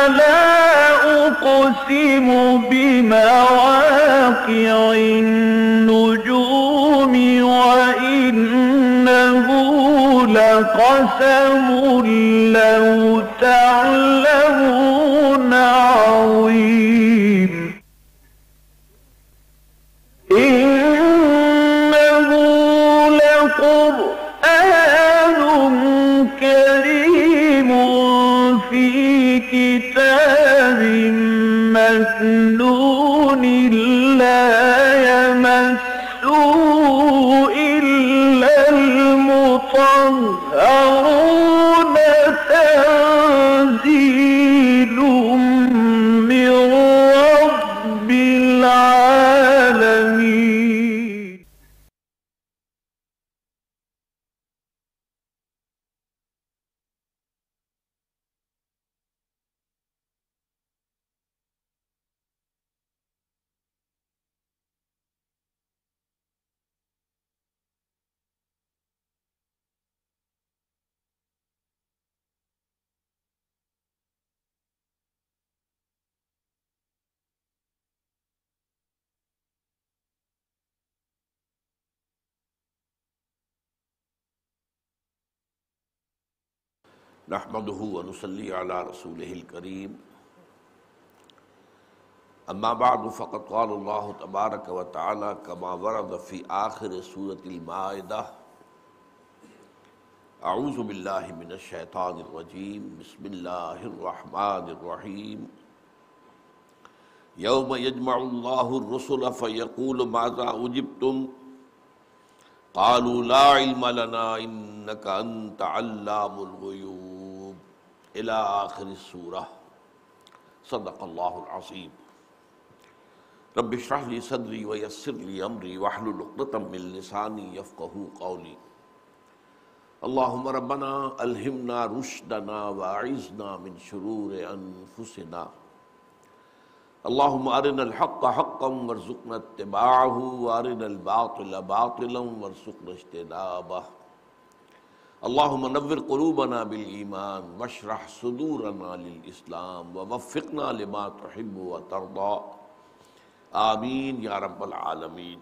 فلا أقسم بمواقع النجوم وإنه لقسم لو تعلمون عظيم. مكنون لا يمسه إلا المطهرون. نحمده ونصلي على رسوله الكريم. اما بعد، فقد قال الله تبارك وتعالى كما ورد في آخر سورة المائدة اعوذ بالله من الشيطان الرجيم، بسم الله الرحمن الرحيم. يوم يجمع الله الرسل فيقول ماذا أجبتم؟ قالوا لا علم لنا انك انت علام الغيوب. الى اخر السوره صدق الله العظيم. رب اشرح لي صدري ويسر لي امري واحلل عقدة من لساني يفقهوا قولي. اللهم ربنا الهمنا رشدنا واعذنا من شرور انفسنا اللهم ارنا الحق حقا وارزقنا اتباعه وارنا الباطل باطلا وارزقنا اجتنابه. اللهم نور قلوبنا بالايمان واشرح صدورنا للاسلام ووفقنا لما تحب وترضى آمین یا رب العالمین.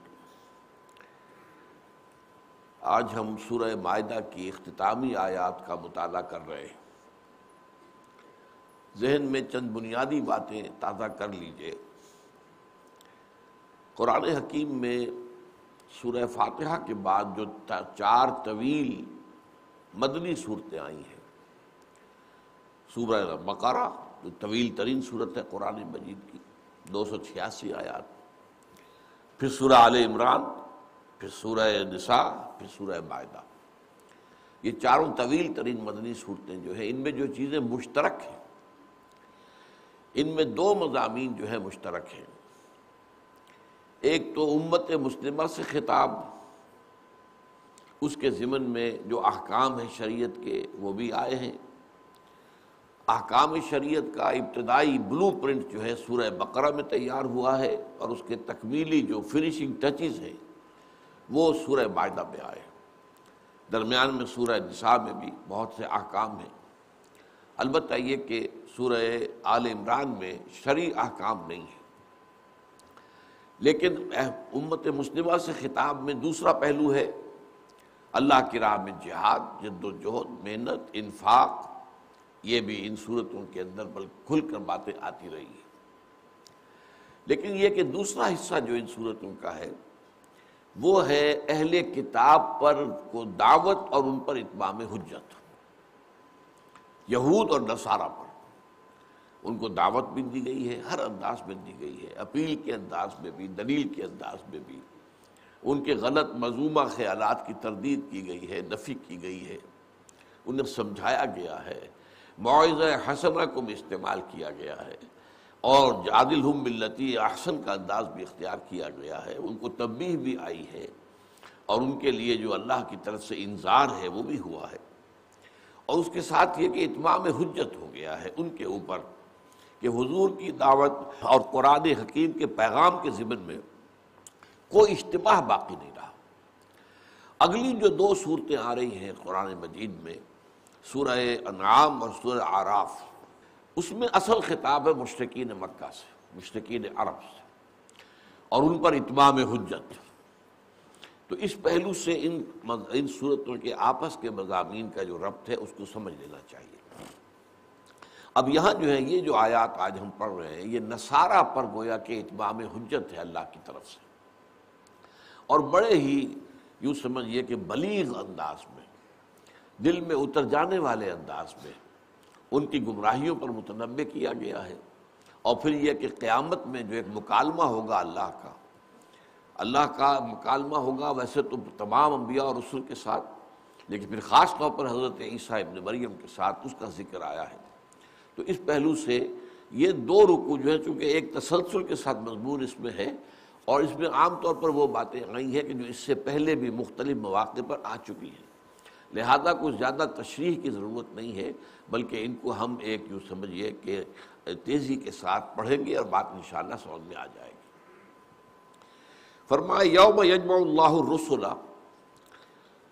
آج ہم سورہ معدہ کی اختتامی آیات کا مطالعہ کر رہے ہیں۔ ذہن میں چند بنیادی باتیں تازہ کر لیجیے۔ قرآن حکیم میں سورہ فاتحہ کے بعد جو چار طویل مدنی صورتیں آئی ہیں۔ سورہ بقرہ جو طویل ترین صورت ہے قرآن مجید کی، دو سو چھیاسی آیات۔ پھر سورہ آل عمران، پھر سورہ نساء، پھر سورہ معدہ یہ چاروں طویل ترین مدنی صورتیں جو ہیں، ان میں جو چیزیں مشترک ہیں، ان میں دو مضامین جو ہیں مشترک ہیں۔ ایک تو امت مسلمہ سے خطاب اس کے ضمن میں جو احکام ہیں شریعت کے، وہ بھی آئے ہیں۔ احکام شریعت کا ابتدائی بلو پرنٹ جو ہے سورہ بقرہ میں تیار ہوا ہے اور اس کے تکمیلی جو فنیشنگ ٹچز ہیں، وہ سورہ معدہ میں آئے درمیان میں سورہ نساء میں بھی بہت سے احکام ہیں۔ البتہ یہ کہ سورہ آل عمران میں شرعی احکام نہیں ہے لیکن امت مسلمہ سے خطاب میں دوسرا پہلو ہے اللہ کی راہ میں جہاد، جد و جہد، محنت، انفاق، یہ بھی ان صورتوں کے اندر بل کھل کر باتیں آتی رہی ہیں۔ لیکن یہ کہ دوسرا حصہ جو ان صورتوں کا ہے، وہ ہے اہل کتاب پر کو دعوت اور ان پر اتمام حجت۔ یہود اور نصارہ پر۔ ان کو دعوت بھی دی گئی ہے، ہر انداز میں دی گئی ہے، اپیل کے انداز میں بھی، دلیل کے انداز میں بھی۔ ان کے غلط مضمومہ خیالات کی تردید کی گئی ہے، نفی کی گئی ہے۔ انہیں سمجھایا گیا ہے۔ معاوضہ حسنہ کو بھی استعمال کیا گیا ہے۔ اور جادل ہم ملتی احسن کا انداز بھی اختیار کیا گیا ہے۔ ان کو تبیح بھی آئی ہے۔ اور ان کے لیے جو اللہ کی طرف سے انظار ہے، وہ بھی ہوا ہے۔ اور اس کے ساتھ یہ کہ اتمام حجت ہو گیا ہے ان کے اوپر کہ حضور کی دعوت اور قرآن حکیم کے پیغام کے ضمن میں کوئی اجتماع باقی نہیں رہا۔ اگلی جو دو صورتیں آ رہی ہیں قرآن مجید میں، سورہ انعام اور سورہ آراف اس میں اصل خطاب ہے مشرقین مکہ سے مشرقین عرب سے، اور ان پر اتمام حجت۔ تو اس پہلو سے ان ان صورتوں کے آپس کے مضامین کا جو ربط ہے، اس کو سمجھ لینا چاہیے۔ اب یہاں جو ہے، یہ جو آیات آج ہم پڑھ رہے ہیں، یہ نصارہ پر گویا کہ اتمام حجت ہے اللہ کی طرف سے۔ اور بڑے ہی یوں سمجھیے کہ بلیغ انداز میں، دل میں اتر جانے والے انداز میں ان کی گمراہیوں پر متنبع کیا گیا ہے۔ اور پھر یہ کہ قیامت میں جو ایک مکالمہ ہوگا اللہ کا اللہ کا مکالمہ ہوگا ویسے تو تمام انبیاء اور رسول کے ساتھ، لیکن پھر خاص طور پر حضرت عیسیٰ ابن مریم کے ساتھ اس کا ذکر آیا ہے۔ تو اس پہلو سے یہ دو رکو جو ہے چونکہ ایک تسلسل کے ساتھ مضمون اس میں ہے اور اس میں عام طور پر وہ باتیں آئی ہیں کہ جو اس سے پہلے بھی مختلف مواقع پر آ چکی ہیں۔ لہذا کچھ زیادہ تشریح کی ضرورت نہیں ہے، بلکہ ان کو ہم ایک یوں سمجھیے کہ تیزی کے ساتھ پڑھیں گے اور بات انشاءاللہ سمجھ میں آ جائے گی۔ فرمایا، یوم یجمع اللہ الرسول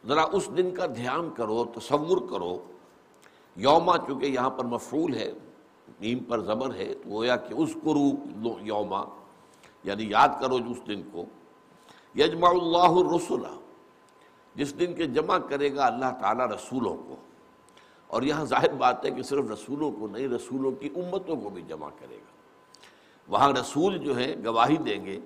ذرا اس دن کا دھیان کرو، تصور کرو۔ یوما چونکہ یہاں پر مفعول ہے، نیم پر زبر ہے، تو گویا کہ اس کرو یوما یعنی یاد کرو جو اس دن کو، یجمع اللہ الرسول جس دن کے جمع کرے گا اللہ تعالیٰ رسولوں کو۔ اور یہاں ظاہر بات ہے کہ صرف رسولوں کو نہیں، رسولوں کی امتوں کو بھی جمع کرے گا۔ وہاں رسول جو ہے گواہی دیں گے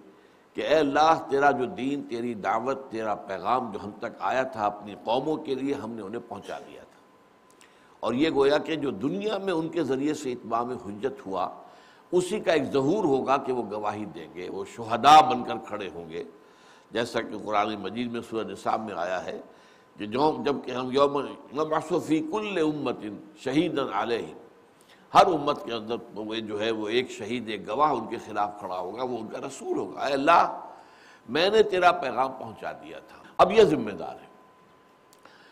کہ اے اللہ، تیرا جو دین، تیری دعوت، تیرا پیغام جو ہم تک آیا تھا اپنی قوموں کے لیے، ہم نے انہیں پہنچا دیا تھا۔ اور یہ گویا کہ جو دنیا میں ان کے ذریعے سے اتمام حجت ہوا اسی کا ایک ظہور ہوگا کہ وہ گواہی دیں گے، وہ شہداء بن کر کھڑے ہوں گے۔ جیسا کہ قرآن مجید میں سورہ نصاب میں آیا ہے کہ جو جبکہ ہم یوم نبعث فی کل امت شہید علیہ۔ ہر امت کے اندر وہ جو ہے، وہ ایک شہید، ایک گواہ ان کے خلاف کھڑا ہوگا، وہ ان کا رسول ہوگا۔ اے اللہ، میں نے تیرا پیغام پہنچا دیا تھا۔ اب یہ ذمہ دار ہے۔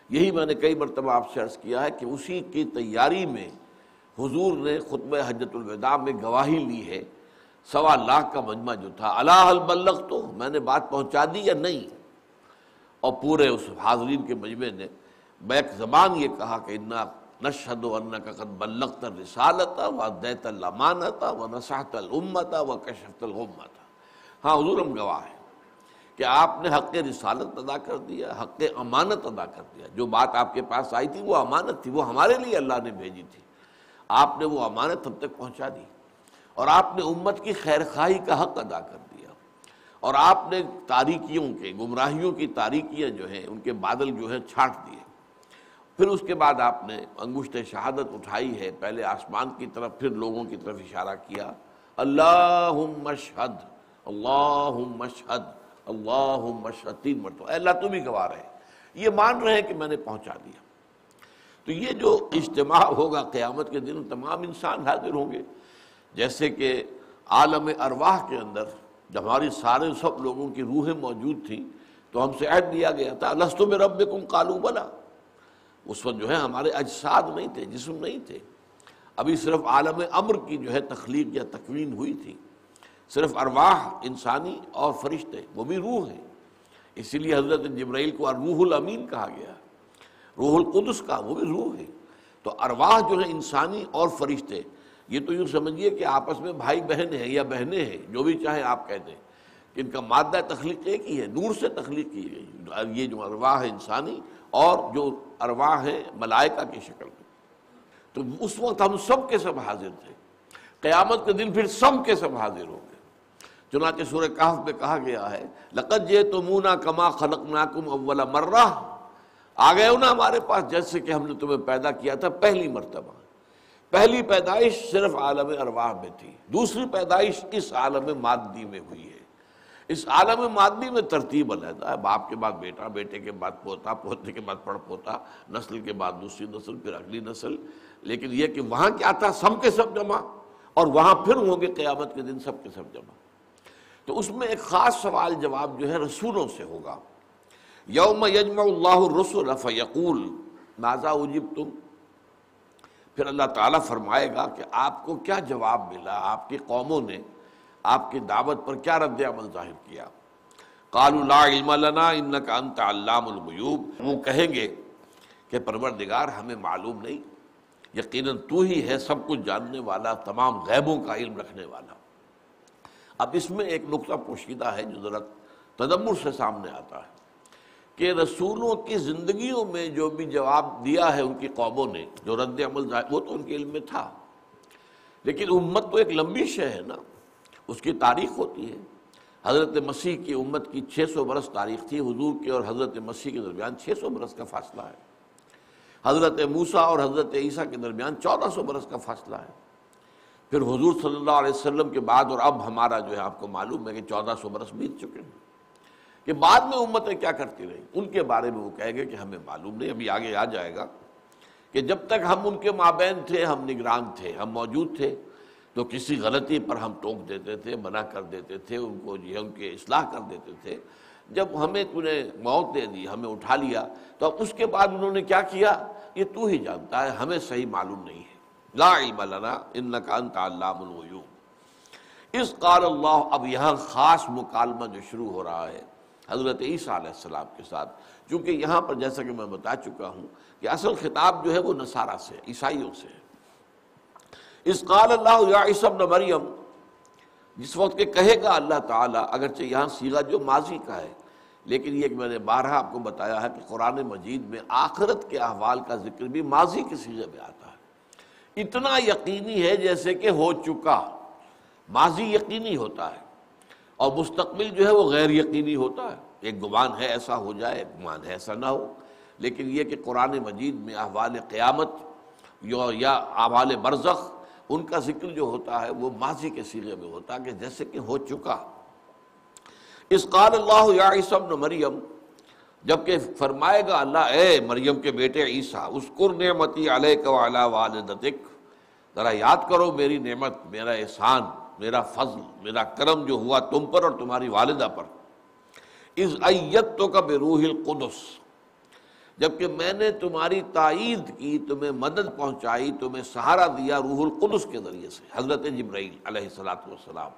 یہی میں نے کئی مرتبہ آپ سے عرض کیا ہے کہ اسی کی تیاری میں حضور نے خطبہ حجت الوداع میں گواہی لی ہے، سوا لاکھ کا مجمع جو تھا، اللہ البلغ تو، میں نے بات پہنچا دی یا نہیں؟ اور پورے اس حاضرین کے مجمع نے بیک زبان یہ کہا کہ انا نشہد و ان کا قد بلغت الرسالت و دیت الامانت و نصحت الامت و کشفت الغمت ہاں حضور ہم گواہ ہیں کہ آپ نے حق رسالت ادا کر دیا، حق امانت ادا کر دیا۔ جو بات آپ کے پاس آئی تھی، وہ امانت تھی، وہ ہمارے لیے اللہ نے بھیجی تھی۔ آپ نے وہ امانت ہم تک پہنچا دی اور آپ نے امت کی خیر خواہی کا حق ادا کر دیا اور آپ نے تاریکیوں کے، گمراہیوں کی تاریکیاں جو ہیں، ان کے بادل جو ہیں چھاٹ دیے۔ پھر اس کے بعد آپ نے انگشت شہادت اٹھائی ہے، پہلے آسمان کی طرف، پھر لوگوں کی طرف اشارہ کیا۔ اللہ مشہد اللہ مشہد اللہ مشہد تین مرتبہ۔ اللہ، تم ہی گواہ رہے۔ یہ مان رہے ہیں کہ میں نے پہنچا دیا۔ تو یہ جو اجتماع ہوگا قیامت کے دن، تمام انسان حاضر ہوں گے۔ جیسے کہ عالم ارواح کے اندر جب ہماری سارے سب لوگوں کی روحیں موجود تھیں، تو ہم سے عہد دیا گیا تھا لستوں میں رب کم کالو بلا۔ اس وقت جو ہے ہمارے اجساد نہیں تھے، جسم نہیں تھے۔ ابھی صرف عالم امر کی جو ہے تخلیق یا تکوین ہوئی تھی۔ صرف ارواح انسانی اور فرشتے، وہ بھی روح ہیں۔ اسی لیے حضرت جبرائیل کو روح الامین کہا گیا۔ روح القدس کا، وہ بھی روح ہے۔ تو ارواح جو ہے انسانی اور فرشتے، یہ تو یوں سمجھیے کہ آپس میں بھائی بہن ہیں یا بہنیں ہیں، جو بھی چاہیں آپ کہہ دیں۔ کہ ان کا مادہ تخلیق ایک ہی ہے، نور سے تخلیق کی گئی۔ یہ جو ارواح ہے انسانی اور جو ارواح ہے ملائکہ کی شکل میں۔ تو اس وقت ہم سب کے سب حاضر تھے۔ قیامت کے دن پھر سب کے سب حاضر ہو گئے چنانچہ سورہ کہف میں کہا گیا ہے، لقد جے تو مونا کما خلق ناکم اول مرہ آ گئے ہو نا ہمارے پاس جیسے کہ ہم نے تمہیں پیدا کیا تھا، پہلی مرتبہ۔ پہلی پیدائش صرف عالم ارواح میں تھی۔ دوسری پیدائش اس عالم مادی میں ہوئی ہے۔ اس عالم مادی میں ترتیب علیحدہ ہے۔ باپ کے بعد بیٹا، بیٹے کے بعد پوتا، پوتے کے بعد پڑ پوتا، نسل کے بعد دوسری نسل، پھر اگلی نسل۔ لیکن یہ کہ وہاں کیا تھا؟ سب کے سب جمع۔ اور وہاں پھر ہوں گے قیامت کے دن سب کے سب جمع۔ تو اس میں ایک خاص سوال جواب جو ہے رسولوں سے ہوگا۔ یوم یجمع اللہ الرسول فیقول، ماذا اجب تم پھر اللہ تعالیٰ فرمائے گا کہ آپ کو کیا جواب ملا؟ آپ کی قوموں نے آپ کی دعوت پر کیا رد عمل ظاہر کیا؟ قالوا لا علم لنا انك انت علام الغیوب۔ وہ کہیں گے کہ پروردگار ہمیں معلوم نہیں، یقیناً تو ہی ہے سب کچھ جاننے والا، تمام غیبوں کا علم رکھنے والا۔ اب اس میں ایک نقطہ پوشیدہ ہے جو ذرا تدمر سے سامنے آتا ہے۔ کہ رسولوں کی زندگیوں میں جو بھی جواب دیا ہے ان کی قوموں نے، جو رد عمل وہ تو ان کے علم میں تھا۔ لیکن امت تو ایک لمبی شے ہے نا، اس کی تاریخ ہوتی ہے۔ حضرت مسیح کی امت کی چھ سو برس تاریخ تھی، حضور کے اور حضرت مسیح کے درمیان چھ سو برس کا فاصلہ ہے۔ حضرت موسیٰ اور حضرت عیسیٰ کے درمیان چودہ سو برس کا فاصلہ ہے۔ پھر حضور صلی اللہ علیہ وسلم کے بعد اور اب ہمارا جو ہے، آپ کو معلوم ہے کہ چودہ سو برس بیت چکے ہیں۔ کہ بعد میں امتیں کیا کرتی رہی ان کے بارے میں وہ کہے گے کہ ہمیں معلوم نہیں، ابھی آگے آ جائے گا کہ جب تک ہم ان کے مابین تھے، ہم نگران تھے، ہم موجود تھے، تو کسی غلطی پر ہم ٹوک دیتے تھے، منع کر دیتے تھے، ان کو جو ہے ان کے اصلاح کر دیتے تھے۔ جب ہمیں تو نے موت دے دی، ہمیں اٹھا لیا، تو اب اس کے بعد انہوں نے کیا کیا؟ یہ تو ہی جانتا ہے، ہمیں صحیح معلوم نہیں ہے۔ لا علم لنا انکا انت علام الغیوب۔ اس قال اللہ، اب یہاں خاص مکالمہ جو شروع ہو رہا ہے حضرت عیسیٰ علیہ السلام کے ساتھ۔ چونکہ یہاں پر جیسا کہ میں بتا چکا ہوں کہ اصل خطاب جو ہے وہ نصارہ سے عیسائیوں سے اس قال اللہ یا عیسیٰ ابن مریم، جس وقت کہ کہے گا اللہ تعالیٰ، اگرچہ یہاں سیغہ جو ماضی کا ہے، لیکن یہ کہ میں نے بارہ آپ کو بتایا ہے کہ قرآن مجید میں آخرت کے احوال کا ذکر بھی ماضی کے سیغے میں آتا ہے۔ اتنا یقینی ہے جیسے کہ ہو چکا۔ ماضی یقینی ہوتا ہے۔ اور مستقبل جو ہے وہ غیر یقینی ہوتا ہے۔ ایک گمان ہے ایسا ہو جائے، ایک گمان ہے ایسا نہ ہو۔ لیکن یہ کہ قرآن مجید میں احوال قیامت یا احوال برزخ، ان کا ذکر جو ہوتا ہے وہ ماضی کے سیرے میں ہوتا ہے کہ جیسے کہ ہو چکا۔ اس قال اللہ یا عیسیٰ ابن مریم جبکہ فرمائے گا اللہ، اے مریم کے بیٹے عیسیٰ اسکر نعمتی علیہ وعلا والدتک۔ ذرا یاد کرو، میری نعمت، میرا احسان میرا فضل، میرا کرم جو ہوا تم پر اور تمہاری والدہ پر۔ اس ایت تو کا بے روح القدس، جبکہ میں نے تمہاری تائید کی، تمہیں مدد پہنچائی، تمہیں سہارا دیا روح القدس کے ذریعے سے، حضرت جبرائیل علیہ السلاۃ والسلام۔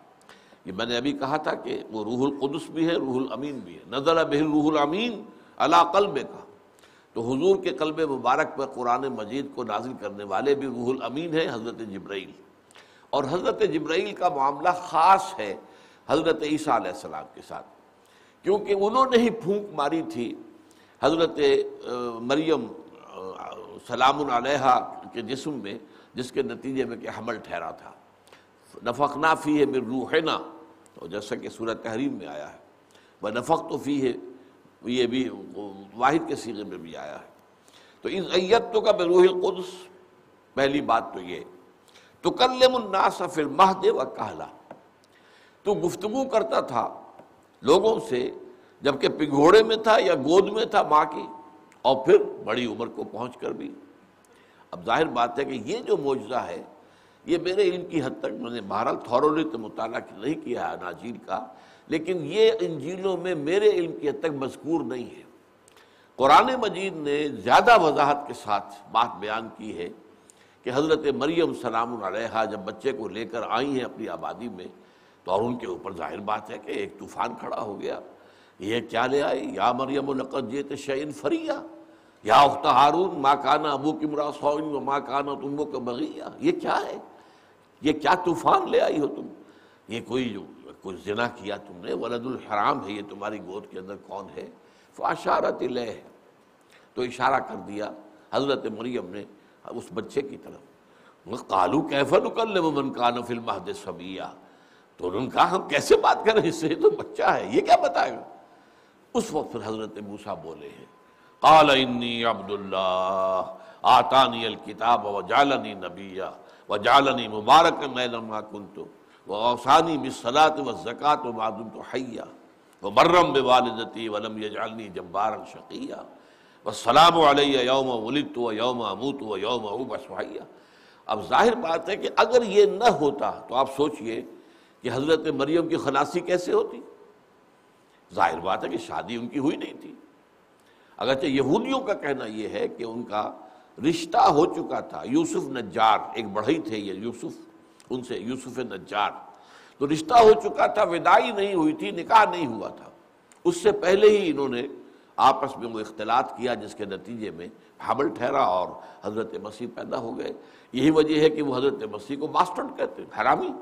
یہ میں نے ابھی کہا تھا کہ وہ روح القدس بھی ہے، روح الامین بھی ہے۔ نظر بہل روح الامین اللہ قلب کا تو حضور کے قلب مبارک پر قرآن مجید کو نازل کرنے والے بھی روح الامین ہیں حضرت جبرائیل۔ اور حضرت جبرائیل کا معاملہ خاص ہے حضرت عیسیٰ علیہ السلام کے ساتھ۔ کیونکہ انہوں نے ہی پھونک ماری تھی حضرت مریم سلام علیہ کے جسم میں، جس کے نتیجے میں کہ حمل ٹھہرا تھا۔ نفق فی ہے مر روحنا، اور جیسا کہ سورت تحریم میں آیا ہے۔ وہ نفق تو فی ہے یہ بھی، واحد کے سیغے میں بھی آیا ہے۔ تو ان ایتوں کا بروح القدس، پہلی بات تو یہ تو کلم الناس فی المہد و کہلا۔ تو گفتگو کرتا تھا لوگوں سے، جبکہ پگھوڑے میں تھا یا گود میں تھا ماں کی، اور پھر بڑی عمر کو پہنچ کر بھی۔ اب ظاہر بات ہے کہ یہ جو معجزہ ہے، یہ میرے علم کی حد تک میں نے بہرحال تھورولی تو مطالعہ نہیں کیا ہے ناجیل کا، لیکن یہ انجیلوں میں میرے علم کی حد تک مذکور نہیں ہے۔ قرآن مجید نے زیادہ وضاحت کے ساتھ بات بیان کی ہے۔ کہ حضرت مریم سلام علیہ جب بچے کو لے کر آئی ہیں اپنی آبادی میں، تو اور ان کے اوپر ظاہر بات ہے کہ ایک طوفان کھڑا ہو گیا۔ یہ کیا لے آئی؟ یا مریم و جیت شعین فریا یا اخت ہارون ماں کانا ابو کی مرا سوئن و ماں کانا تمبو کا بغیا یہ کیا ہے؟ یہ کیا طوفان لے آئی ہو تم؟ یہ کوئی جو، کوئی زنا کیا تم نے؟ ولد الحرام ہے یہ تمہاری گود کے اندر کون ہے؟ فاشارت لہ تو اشارہ کر دیا، حضرت مریم نے اس بچے کی طرف۔ کالو کیفن کل من کان فل مہد تو انہوں نے کہا، ہم کیسے بات کریں اس سے تو بچہ ہے، یہ کیا بتائے گا؟ اس وقت پھر حضرت موسا بولے ہیں، قال انی عبد اللہ آتانی الکتاب و جالنی نبیا و جالنی مبارک میں کنت و اوسانی بصلاۃ و زکات و معدم تو حیا و برم بوالدتی ولم یجعلنی جبارا شقیہ۔ والسلام علیہ یوم ولدت و یوم اموت و یوم ابعث. حیا اب ظاہر بات ہے کہ اگر یہ نہ ہوتا تو آپ سوچئے کہ حضرت مریم کی خلاصی کیسے ہوتی؟ ظاہر بات ہے کہ شادی ان کی ہوئی نہیں تھی۔ اگرچہ یہودیوں کا کہنا یہ ہے کہ ان کا رشتہ ہو چکا تھا، یوسف نجار، ایک بڑھئی تھے یہ یوسف، ان سے یوسف نجار۔ تو رشتہ ہو چکا تھا ودائی نہیں ہوئی تھی، نکاح نہیں ہوا تھا۔ اس سے پہلے ہی انہوں نے آپس میں وہ اختلاط کیا جس کے نتیجے میں حمل ٹھہرا اور حضرت مسیح پیدا ہو گئے۔ یہی وجہ ہے کہ وہ حضرت مسیح کو باسٹرڈ کہتے ہیں، حرامی۔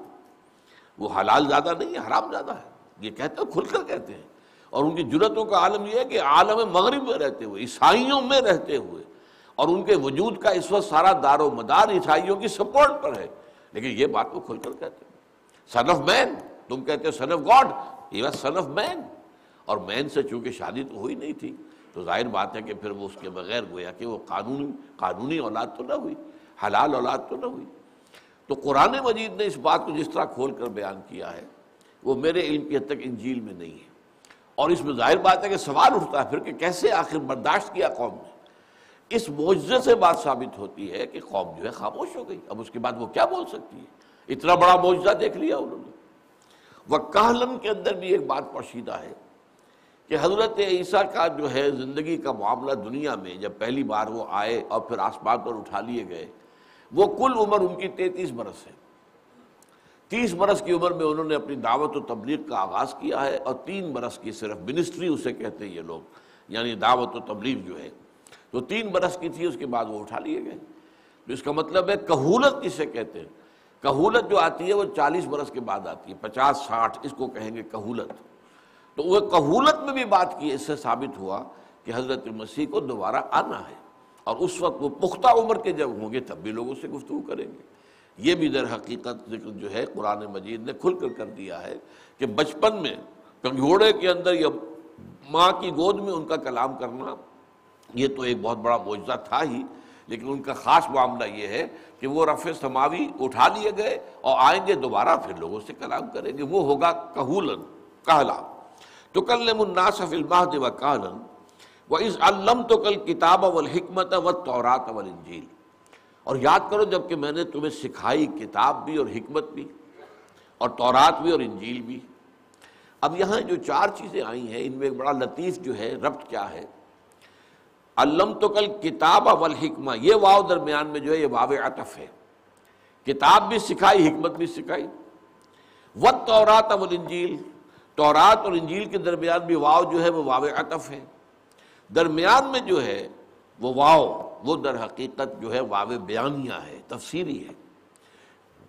وہ حلال زیادہ نہیں ہے، حرام زیادہ ہے۔ یہ کہتے ہیں، کھل کر کہتے ہیں۔ اور ان کی جرتوں کا عالم یہ ہے کہ عالم مغرب میں رہتے ہوئے، عیسائیوں میں رہتے ہوئے، اور ان کے وجود کا اس وقت سارا دار و مدار عیسائیوں کی سپورٹ پر ہے۔ لیکن یہ بات وہ کھل کر کہتے ہیں۔ سن آف مین تم کہتے ہو سن آف گاڈ یہ واز سن آف مین اور مین سے چونکہ شادی تو ہوئی نہیں تھی، تو ظاہر بات ہے کہ پھر وہ اس کے بغیر گویا کہ وہ قانونی قانونی اولاد تو نہ ہوئی، حلال اولاد تو نہ ہوئی۔ تو قرآن مجید نے اس بات کو جس طرح کھول کر بیان کیا ہے، وہ میرے علم کی حد تک انجیل میں نہیں ہے۔ اور اس میں ظاہر بات ہے کہ سوال اٹھتا ہے پھر کہ کیسے آخر برداشت کیا قوم نے؟ اس معجزے سے بات ثابت ہوتی ہے کہ قوم جو ہے خاموش ہو گئی۔ اب اس کے بعد وہ کیا بول سکتی ہے؟ اتنا بڑا معجزہ دیکھ لیا انہوں نے۔ وہ کہلن کے اندر بھی ایک بات پوشیدہ ہے۔ کہ حضرت عیسیٰ کا جو ہے زندگی کا معاملہ دنیا میں جب پہلی بار وہ آئے اور پھر آسمان پر اٹھا لیے گئے، وہ کل عمر ان کی تینتیس برس ہے۔ تیس برس کی عمر میں انہوں نے اپنی دعوت و تبلیغ کا آغاز کیا ہے اور تین برس کی صرف منسٹری اسے کہتے ہیں یہ لوگ یعنی دعوت و تبلیغ جو ہے۔ تو تین برس کی تھی، اس کے بعد وہ اٹھا لیے گئے۔ تو اس کا مطلب ہے کہولت کسے کہتے ہیں؟ کہولت جو آتی ہے وہ چالیس برس کے بعد آتی ہے، پچاس، ساٹھ، اس کو کہیں گے کہولت۔ تو وہ کہولت میں بھی بات کی، اس سے ثابت ہوا کہ حضرت مسیح کو دوبارہ آنا ہے۔ اور اس وقت وہ پختہ عمر کے جب ہوں گے، تب بھی لوگوں سے گفتگو کریں گے۔ یہ بھی در حقیقت ذکر جو ہے، قرآن مجید نے کھل کر کر دیا ہے کہ بچپن میں کنگھوڑے کے اندر یا ماں کی گود میں ان کا کلام کرنا، یہ تو ایک بہت بڑا معجزہ تھا ہی، لیکن ان کا خاص معاملہ یہ ہے کہ وہ رفع سماوی اٹھا لیے گئے اور آئیں گے دوبارہ، پھر لوگوں سے کلام کریں گے۔ وہ ہوگا کہولن کہلا تو کل الناس فی المہد و کہلن و اس علم تو کل کتاب والحکمت و تورات والانجیل اور یاد کرو جبکہ میں نے تمہیں سکھائی کتاب بھی اور حکمت بھی اور تورات بھی اور انجیل بھی۔ اب یہاں جو چار چیزیں آئی ہیں، ان میں ایک بڑا لطیف جو ہے، ربط کیا ہے۔ علم تو کل کتاب والحکمہ، یہ واو درمیان میں جو ہے، یہ واو عطف ہے۔ کتاب بھی سکھائی، حکمت بھی سکھائی۔ و تورات والانجیل تورات اور انجیل کے درمیان بھی واو جو ہے وہ واو عطف ہے۔ درمیان میں جو ہے وہ واو، وہ در حقیقت جو ہے واو بیانیہ ہے، تفسیری ہے۔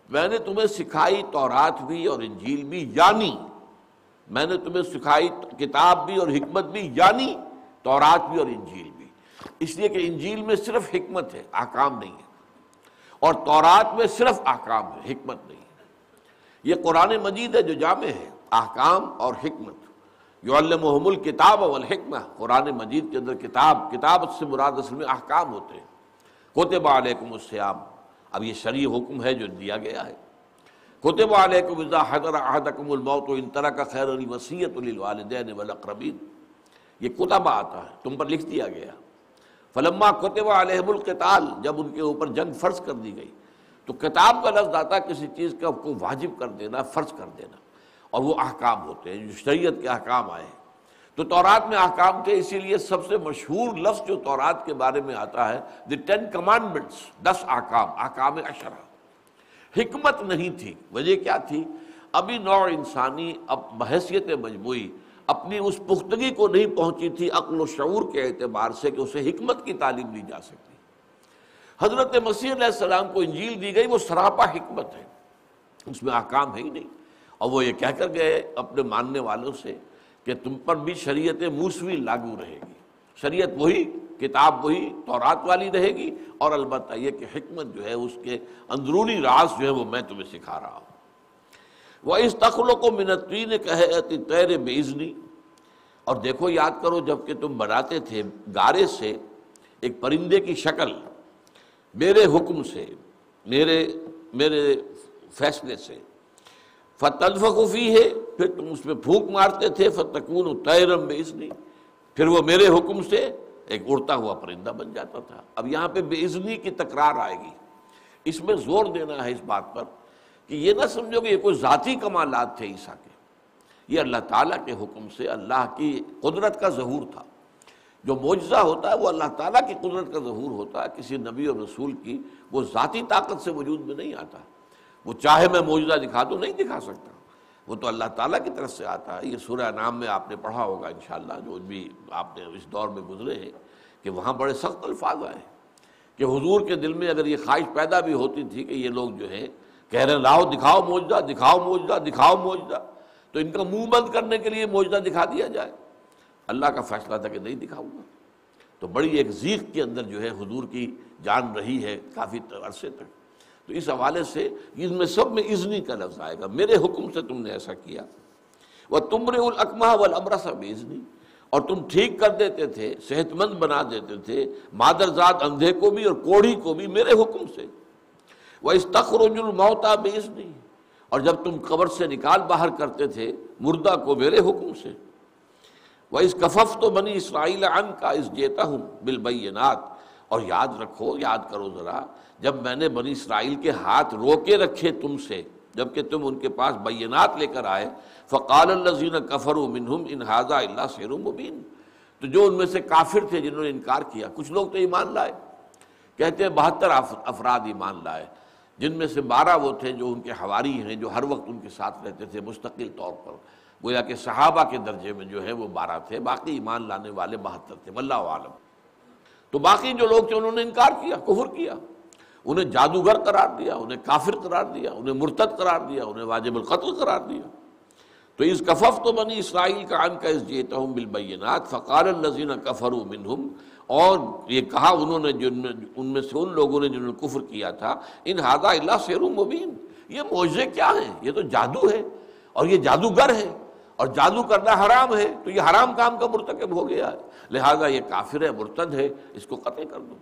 میں نے تمہیں سکھائی تورات بھی اور انجیل بھی یعنی میں نے تمہیں سکھائی کتاب بھی اور حکمت بھی یعنی تورات بھی اور انجیل بھی۔ اس لیے کہ انجیل میں صرف حکمت ہے، آکام نہیں ہے۔ اور تورات میں صرف آکام ہے، حکمت نہیں ہے۔ یہ قرآن مجید ہے جو جامع ہے۔ احکام اور حکمت. یو المحم الکتاب والحکمہ. قرآن مجید کے اندر کتاب کتاب سے مراد اصل میں احکام ہوتے ہیں. کوتب علیکم السیام اب یہ شرعی حکم ہے جو دیا گیا ہے. کوتب علیکم اذا حضر احدکم الموت ان طرح کا خیر علی للوالدین والاقربین. یہ کتبہ آتا ہے، تم پر لکھ دیا گیا. فلما کتب علیہم القتال، جب ان کے اوپر جنگ فرض کر دی گئی، تو کتاب کا لفظ آتا کسی چیز کا کو واجب کر دینا، فرض کر دینا. اور وہ احکام ہوتے ہیں، جو شریعت کے احکام آئے ہیں۔ تو تورات میں احکام تھے، اسی لیے سب سے مشہور لفظ جو تورات کے بارے میں آتا ہے دی ٹین کمانڈمنٹس دس احکام احکام اشرا حکمت نہیں تھی۔ وجہ کیا تھی؟ ابھی نوع انسانی اب بحثیت مجموعی اپنی اس پختگی کو نہیں پہنچی تھی عقل و شعور کے اعتبار سے کہ اسے حکمت کی تعلیم دی جا سکتی۔ حضرت مسیح علیہ السلام کو انجیل دی گئی، وہ سراپا حکمت ہے۔ اس میں احکام ہے ہی نہیں۔ اور وہ یہ کہہ کر گئے اپنے ماننے والوں سے کہ تم پر بھی شریعت موسوی لاگو رہے گی۔ شریعت وہی، کتاب وہی، تورات والی رہے گی۔ اور البتہ یہ کہ حکمت جو ہے، اس کے اندرونی راز جو ہے، وہ میں تمہیں سکھا رہا ہوں۔ وہ اس تخلوں کو منتری نے کہے تیر بیزنی اور دیکھو، یاد کرو، جبکہ تم بناتے تھے گارے سے ایک پرندے کی شکل، میرے حکم سے، میرے میرے فیصلے سے فتلفقفی ہے پھر تم اس میں پھونک مارتے تھے فتکون تیرم بے ازنی پھر وہ میرے حکم سے ایک اڑتا ہوا پرندہ بن جاتا تھا۔ اب یہاں پہ بے ازنی کی تکرار آئے گی۔ اس میں زور دینا ہے اس بات پر کہ یہ نہ سمجھو کہ یہ کوئی ذاتی کمالات تھے عیسیٰ کے۔ یہ اللہ تعالیٰ کے حکم سے اللہ کی قدرت کا ظہور تھا۔ جو معجزہ ہوتا ہے، وہ اللہ تعالیٰ کی قدرت کا ظہور ہوتا ہے۔ کسی نبی اور رسول کی وہ ذاتی طاقت سے وجود میں نہیں آتا۔ وہ چاہے میں معجزہ دکھا دوں، نہیں دکھا سکتا۔ وہ تو اللہ تعالیٰ کی طرف سے آتا ہے۔ یہ سورہ نام میں آپ نے پڑھا ہوگا انشاءاللہ، جو بھی آپ نے اس دور میں گزرے ہیں کہ وہاں بڑے سخت الفاظ آئے کہ حضور کے دل میں اگر یہ خواہش پیدا بھی ہوتی تھی کہ یہ لوگ جو ہیں کہہ رہے ہیں، لاؤ دکھاؤ موجدہ دکھاؤ موجدہ دکھاؤ موجدہ تو ان کا منہ بند کرنے کے لیے موجدہ دکھا دیا جائے۔ اللہ کا فیصلہ تھا کہ نہیں دکھاؤں گا۔ تو بڑی ایک ذیق کے اندر جو ہے حضور کی جان رہی ہے کافی عرصے تک۔ تو اس حوالے سے ان میں سب میں اذنی کا لفظ آئے گا۔ میرے حکم سے تم نے ایسا کیا۔ وہ تمر الکمہ و البرس ابزنی اور تم ٹھیک کر دیتے تھے صحت مند بنا دیتے تھے، مادر ذات اندھے کو بھی اور کوڑھی کو بھی میرے حکم سے۔ وہ اس تخرج الموتا بیزنی اور جب تم قبر سے نکال باہر کرتے تھے، مردہ کو میرے حکم سے۔ وہ اس کفف تو بنی اسرائیل ان کا اس جیتا ہوں بالبینات اور یاد رکھو، یاد کرو ذرا جب میں نے بنی اسرائیل کے ہاتھ روکے رکھے تم سے جبکہ تم ان کے پاس بینات لے کر آئے، فقال الزین کفر و منہم انحاظہ اللہ سیر مبین۔ تو جو ان میں سے کافر تھے جنہوں نے انکار کیا، کچھ لوگ تو ایمان لائے۔ کہتے ہیں بہتر افراد ایمان لائے۔ جن میں سے بارہ وہ تھے جو ان کے حواری ہیں، جو ہر وقت ان کے ساتھ رہتے تھے مستقل طور پر۔ گویا کہ صحابہ کے درجے میں جو ہے وہ بارہ تھے، باقی ایمان لانے والے بہتر تھے، واللہ عالم۔ تو باقی جو لوگ تھے انہوں نے انکار کیا، کفر کیا۔ انہیں جادوگر قرار دیا، انہیں کافر قرار دیا، انہیں مرتد قرار دیا، انہیں واجب القتل قرار دیا۔ تو اس کفف تو بنی اسرائیل کا ان کا اس جیتا ہوں بالبینات، فقال الزین کفر منہم، اور یہ کہا انہوں نے جن ان میں سے ان لوگوں نے جنہوں نے کفر کیا تھا، ان ہادہ اللہ سیر مبین۔ یہ معجزے کیا ہیں؟ یہ تو جادو ہے، اور یہ جادوگر ہے اور جادو کرنا حرام ہے، تو یہ حرام کام کا مرتکب ہو گیا ہے۔ لہٰذا یہ کافر ہے، مرتد ہے، اس کو قطع کر دو۔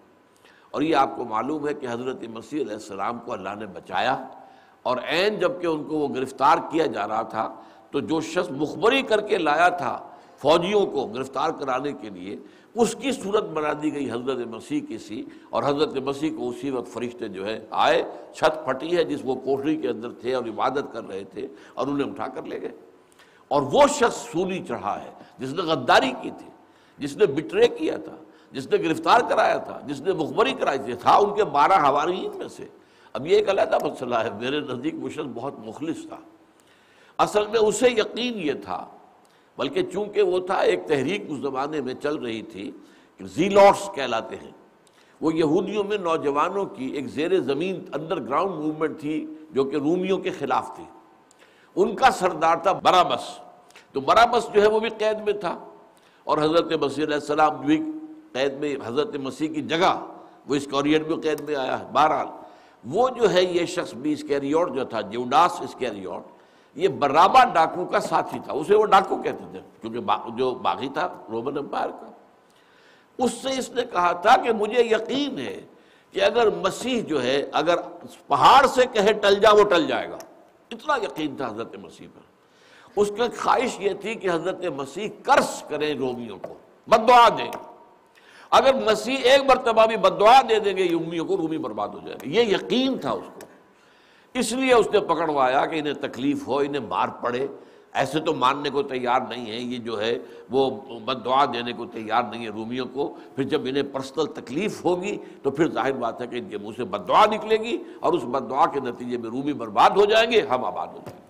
اور یہ آپ کو معلوم ہے کہ حضرت مسیح علیہ السلام کو اللہ نے بچایا اور عین جبکہ ان کو وہ گرفتار کیا جا رہا تھا، تو جو شخص مخبری کر کے لایا تھا فوجیوں کو گرفتار کرانے کے لیے، اس کی صورت بنا دی گئی حضرت مسیح کی سی اور حضرت مسیح کو اسی وقت فرشتے جو ہے آئے، چھت پھٹی ہے جس وہ کوٹری کے اندر تھے اور عبادت کر رہے تھے اور انہیں اٹھا کر لے گئے۔ اور وہ شخص سولی چڑھا ہے، جس نے غداری کی تھی، جس نے بٹرے کیا تھا۔ جس نے گرفتار کرایا تھا، جس نے مخبری کرائی تھی، تھا ان کے بارہ حوارین میں سے۔ اب یہ ایک علیحدہ مسئلہ ہے، میرے نزدیک وہ شخص بہت مخلص تھا۔ اصل میں اسے یقین یہ تھا، بلکہ چونکہ وہ تھا، ایک تحریک اس زمانے میں چل رہی تھی کہ زیلوٹس کہلاتے ہیں۔ وہ یہودیوں میں نوجوانوں کی ایک زیر زمین انڈر گراؤنڈ موومنٹ تھی، جو کہ رومیوں کے خلاف تھی۔ ان کا سردار تھا برابس۔ تو برابس جو ہے وہ بھی قید میں تھا۔ اور حضرت مسیح علیہ السلام بھی قید میں حضرت مسیح کی جگہ، وہ اس کوریئر میں قید میں آیا ہے۔ بہرحال، وہ جو ہے یہ شخص بھی اسکیریوٹ جو تھا، جیوڈاس اسکیریوٹ یہ برابا ڈاکو کا ساتھی تھا۔ اسے وہ ڈاکو کہتے تھے، کیونکہ جو باغی تھا، رومن امپائر کا۔ اس سے اس نے کہا تھا کہ مجھے یقین ہے کہ اگر مسیح جو ہے، اگر پہاڑ سے کہے ٹل جا، وہ ٹل جائے گا۔ اتنا یقین تھا حضرت مسیح پر۔ اس کی خواہش یہ تھی کہ حضرت مسیح کرس کریں رومیوں کو۔ بدعا دیں۔ اگر مسیح ایک مرتبہ بھی بدعا دے دیں گے رومیوں کو رومی برباد ہو جائے گا یہ یقین تھا اس کو۔ اس لیے اس نے پکڑوایا کہ انہیں تکلیف ہو، انہیں مار پڑے۔ ایسے تو ماننے کو تیار نہیں ہے یہ جو ہے، وہ بد دعا دینے کو تیار نہیں ہے رومیوں کو۔ پھر جب انہیں پرسنل تکلیف ہوگی تو پھر ظاہر بات ہے کہ ان کے منہ سے بد دعا نکلے گی اور اس بد دعا کے نتیجے میں رومی برباد ہو جائیں گے، ہم آباد ہو جائیں گے۔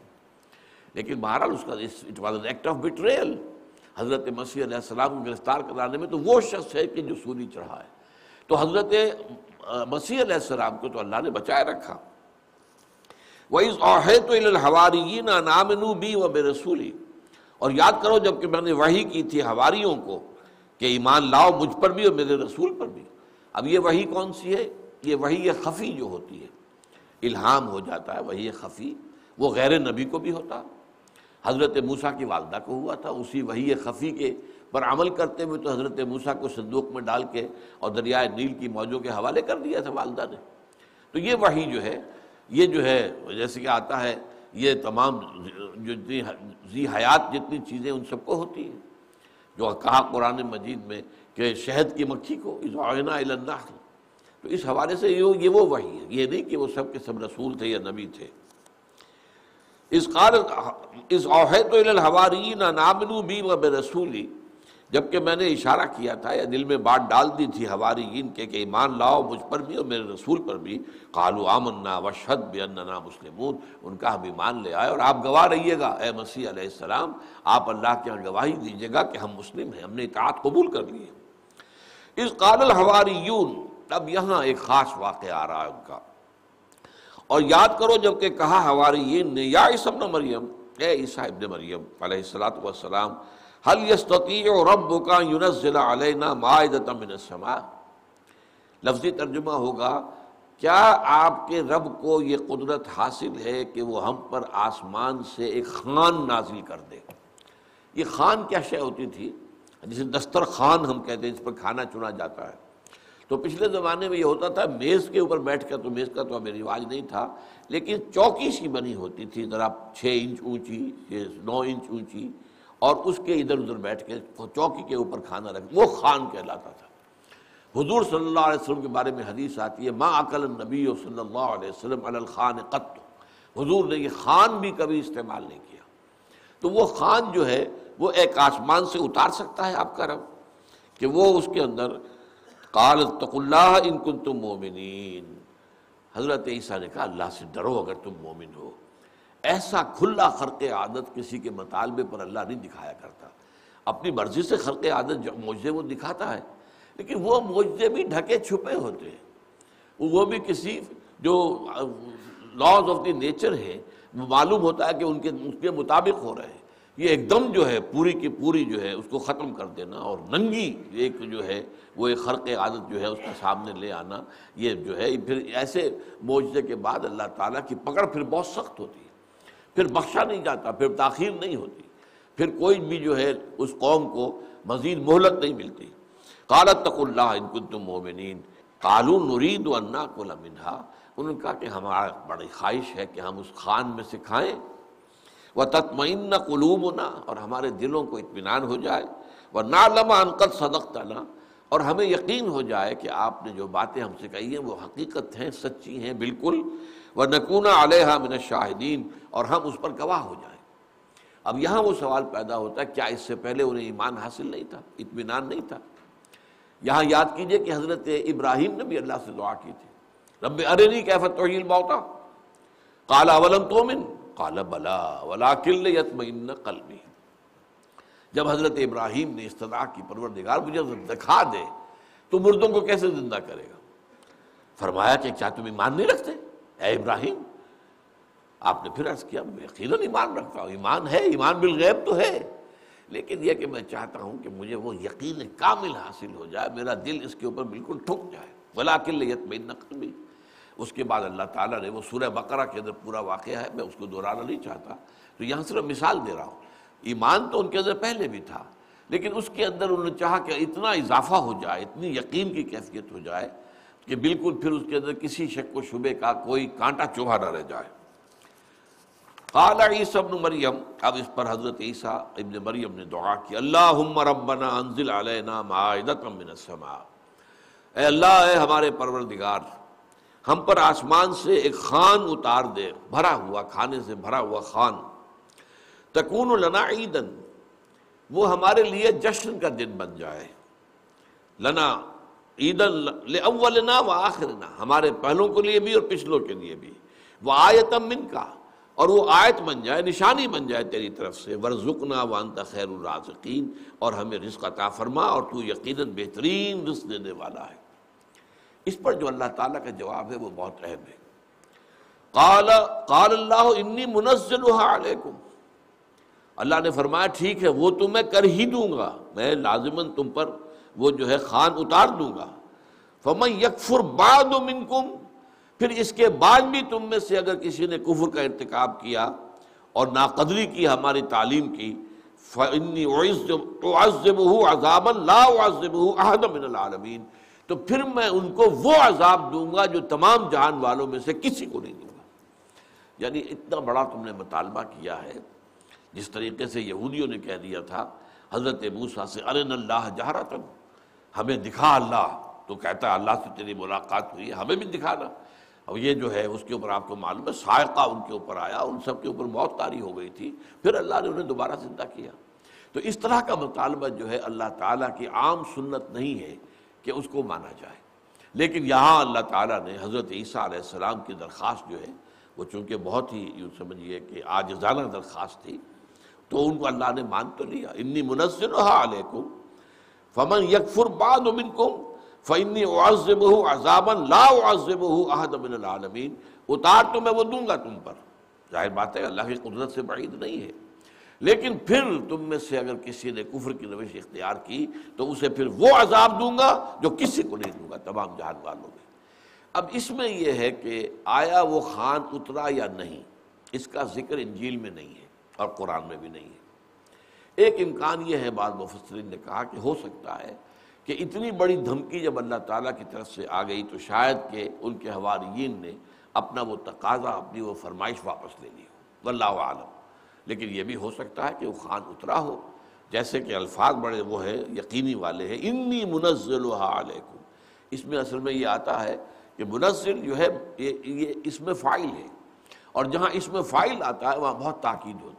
لیکن بہرحال اس کا it was an act of betrayal حضرت مسیح علیہ السلام کو گرفتار کرانے میں تو وہ شخص ہے کہ جو سوری چڑھا ہے۔ تو حضرت مسیح علیہ السلام کو تو اللہ نے بچائے رکھا۔ وہی نام نو بی و بے رسولی اور یاد کرو جبکہ میں نے وہی کی تھی ہواریوں کو کہ ایمان لاؤ مجھ پر بھی اور میرے رسول پر بھی۔ اب یہ وہی کون سی ہے؟ یہ وہی خفی جو ہوتی ہے۔ الہام ہو جاتا ہے وہی خفی۔ وہ غیر نبی کو بھی ہوتا۔ حضرت موسیٰ کی والدہ کو ہوا تھا، اسی وہی خفی کے پر عمل کرتے ہوئے تو حضرت موسیٰ کو صندوق میں ڈال کے اور دریائے نیل کی موجوں کے حوالے کر دیا تھا والدہ نے۔ تو یہ وہی جو ہے، یہ جو ہے، جیسے کہ آتا ہے، یہ تمام جو جتنی ذی حیات، جتنی چیزیں ان سب کو ہوتی ہیں۔ جو کہا قرآن مجید میں کہ شہد کی مکھی کو اللہ تو اس حوالے سے یہ وہ وہی ہے، یہ نہیں کہ وہ سب کے سب رسول تھے یا نبی تھے۔ اس قال اس اوحیت الحوارین نامنو بی و بے رسولی جبکہ میں نے اشارہ کیا تھا، یا دل میں بات ڈال دی تھی ہماری کے کہ ایمان لاؤ مجھ پر بھی اور میرے رسول پر بھی۔ قالو آمنا وشد بے اننا مسلمون۔ ان کا ہم ایمان لے آئے اور آپ گواہ رہیے گا۔ اے مسیح علیہ السلام، آپ اللہ کے گواہی دیجیے گا کہ ہم مسلم ہیں، ہم نے اطاعت قبول کر لی ہے۔ اس قال الحواریون، اب یہاں ایک خاص واقعہ آ رہا ہے ان کا۔ اور یاد کرو جبکہ کہا حواریین نے یا عیسی مریم، اے عیسیٰ ابن مریم علیہ السلاۃ والسلام حل یستطیع ربک ینزل علینا مائدۃ من السماء؟ لفظی ترجمہ ہوگا، کیا آپ کے رب کو یہ قدرت حاصل ہے کہ وہ ہم پر آسمان سے ایک خان نازل کر دے؟ یہ خان کیا شے ہوتی تھی؟ جسے دستر خان ہم کہتے ہیں، جس پر کھانا چنا جاتا ہے۔ تو پچھلے زمانے میں یہ ہوتا تھا، میز کے اوپر بیٹھ کر تو میز کا تو ابھی رواج نہیں تھا، لیکن چوکی سی بنی ہوتی تھی، ذرا چھ انچ اونچی نو انچ اونچی، اور اس کے ادھر ادھر بیٹھ کے چوکی کے اوپر کھانا رکھ، وہ خان کہلاتا تھا۔ حضور صلی اللہ علیہ وسلم کے بارے میں حدیث آتی ہے، ما عقل النبی صلی اللہ علیہ وسلم علی الخان قط۔ حضور نے یہ خان بھی کبھی استعمال نہیں کیا۔ تو وہ خان جو ہے، وہ ایک آسمان سے اتار سکتا ہے آپ کا رب، کہ وہ اس کے اندر قال تق اللہ ان کن تم مومنین۔ حضرت عیسیٰ نے کہا، اللہ سے ڈرو اگر تم مومن ہو۔ ایسا کھلا خرق عادت کسی کے مطالبے پر اللہ نہیں دکھایا کرتا۔ اپنی مرضی سے خرق عادت جو موجے وہ دکھاتا ہے، لیکن وہ موجے بھی ڈھکے چھپے ہوتے ہیں۔ وہ بھی کسی جو لاز آف دی نیچر ہے وہ معلوم ہوتا ہے کہ ان کے، اس کے مطابق ہو رہے ہیں۔ یہ ایک دم جو ہے، پوری کی پوری جو ہے، اس کو ختم کر دینا اور ننگی ایک جو ہے وہ ایک خرق عادت جو ہے اس کے سامنے لے آنا، یہ جو ہے، پھر ایسے معجزے کے بعد اللہ تعالیٰ کی پکڑ پھر بہت سخت ہوتی ہے۔ پھر بخشا نہیں جاتا، پھر تاخیر نہیں ہوتی۔ پھر کوئی بھی جو ہے اس قوم کو مزید مہلت نہیں ملتی۔ قالت تق اللہ ان کن تم مومنین۔ کالو نرید و انا کو لمنہا انہوں نے کہا کہ ہمارا بڑی خواہش ہے کہ ہم اس خان میں سے کھائیں۔ وہ تطمئن قلوب اور ہمارے دلوں کو اطمینان ہو جائے۔ وہ نا لما انقد صدق اور ہمیں یقین ہو جائے کہ آپ نے جو باتیں ہم سے کہی ہیں وہ حقیقت ہیں، سچی ہیں بالکل۔ وہ نقونہ علیہ من شاہدین اور ہم اس پر گواہ ہو جائیں۔ اب یہاں وہ سوال پیدا ہوتا ہے، کیا اس سے پہلے انہیں ایمان حاصل نہیں تھا؟ اطمینان نہیں تھا؟ یہاں یاد کیجیے کہ حضرت ابراہیم نے بھی اللہ سے دعا کی تھی۔ رب ارنی کیفت توحیل موتا کالا ولم تومن کالا بلا ولا کل یتمین قلبی۔ جب حضرت ابراہیم نے استدعا کی پروردگار مجھے دکھا دے، تو مردوں کو کیسے زندہ کرے گا؟ فرمایا کہ کیا تم ایمان نہیں رکھتے؟ اے ابراہیم، آپ نے پھر عرض کیا، میں یقیناً ایمان رکھتا ہوں۔ ایمان ہے، ایمان بالغیب تو ہے، لیکن یہ کہ میں چاہتا ہوں کہ مجھے وہ یقین کامل حاصل ہو جائے، میرا دل اس کے اوپر بالکل ٹھک جائے۔ ولاکل یتمین قلبی اس کے بعد اللہ تعالیٰ نے وہ سورہ بقرہ کے اندر پورا واقعہ ہے، میں اس کو دہرانا نہیں چاہتا، تو یہاں صرف مثال دے رہا ہوں۔ ایمان تو ان کے اندر پہلے بھی تھا، لیکن اس کے اندر انہوں نے چاہا کہ اتنا اضافہ ہو جائے، اتنی یقین کی کیفیت ہو جائے کہ بالکل پھر اس کے اندر کسی شک و شبے کا کوئی کانٹا چوبھا نہ رہ جائے۔ قال عیسی ابن مریم، اب اس پر حضرت عیسیٰ ابن مریم نے دعا کی، اللہم ربنا انزل علینا من السماء۔ اے اللہ، اے ہمارے پروردگار، ہم پر آسمان سے ایک خان اتار دے، بھرا ہوا، کھانے سے بھرا ہوا خان۔ تکون لنا عیدن وہ ہمارے لیے جشن کا دن بن جائے۔ لنا عیدن اولنا و آخرنا ہمارے پہلوں کے لیے بھی اور پچھلوں کے لیے بھی۔ وہ آیتم من کا اور وہ آیت بن جائے، نشانی بن جائے تیری طرف سے۔ ورژنا وانت خیر الرازقین، اور ہمیں رزق عطا فرما، اور تو یقیناً بہترین رزق دینے والا ہے۔ اس پر جو اللہ تعالیٰ کا جواب ہے، وہ بہت اہم ہے۔ قال قال اللہ، انی منزلها علیکم اللہ نے فرمایا، ٹھیک ہے، وہ تو میں کر ہی دوں گا، میں لازماً تم پر وہ جو ہے خان اتار دوں گا۔ فمن یکفر بعد منکم، پھر اس کے بعد بھی تم میں سے اگر کسی نے کفر کا ارتکاب کیا اور ناقدری کی ہماری تعلیم کی تو پھر میں ان کو وہ عذاب دوں گا جو تمام جہان والوں میں سے کسی کو نہیں دوں گا۔ یعنی اتنا بڑا تم نے مطالبہ کیا ہے۔ جس طریقے سے یہودیوں نے کہہ دیا تھا، حضرت موسیٰ سے ارن اللہ جہرا تم ہمیں دکھا اللہ۔ تو کہتا ہے، اللہ سے تیری ملاقات ہوئی ہے، ہمیں بھی دکھانا اب یہ جو ہے، اس کے اوپر آپ کو معلوم ہے، سائقہ ان کے اوپر آیا، ان سب کے اوپر موت تاری ہو گئی تھی۔ پھر اللہ نے انہیں دوبارہ زندہ کیا۔ تو اس طرح کا مطالبہ جو ہے، اللہ تعالیٰ کی عام سنت نہیں ہے کہ اس کو مانا جائے۔ لیکن یہاں اللہ تعالیٰ نے حضرت عیسیٰ علیہ السلام کی درخواست جو ہے، وہ چونکہ بہت ہی یوں سمجھیے کہ آجزانہ درخواست تھی تو ان کو اللہ نے مان تو لیا۔ انی منزل علیکم، فمن یکفر بعد منکم، فانی اعذبہ عذابا لا اعذبہ احد من العالمین۔ اتار تو میں وہ دوں گا تم پر۔ ظاہر بات ہے، اللہ کی قدرت سے بعید نہیں ہے۔ لیکن پھر تم میں سے اگر کسی نے کفر کی روش اختیار کی، تو اسے پھر وہ عذاب دوں گا جو کسی کو نہیں دوں گا، تمام جہان والوں میں۔ اب اس میں یہ ہے کہ آیا وہ خان اترا یا نہیں، اس کا ذکر انجیل میں نہیں ہے۔ اور قرآن میں بھی نہیں ہے۔ ایک امکان یہ ہے، بعض مفسرین نے کہا کہ ہو سکتا ہے کہ اتنی بڑی دھمکی جب اللہ تعالیٰ کی طرف سے آ گئی تو شاید کہ ان کے حواریین نے اپنا وہ تقاضا، اپنی وہ فرمائش واپس لے لی ہو۔ واللہ عالم لیکن یہ بھی ہو سکتا ہے کہ وہ خان اترا ہو۔ جیسے کہ الفاظ بڑے وہ ہے یقینی والے ہیں، انی منزل علیکم۔ اس میں اصل میں یہ آتا ہے کہ منزل جو ہے، یہ اس میں فائل ہے۔ اور جہاں اس میں فائل آتا ہے، وہاں بہت تاکید ہوتی ہے۔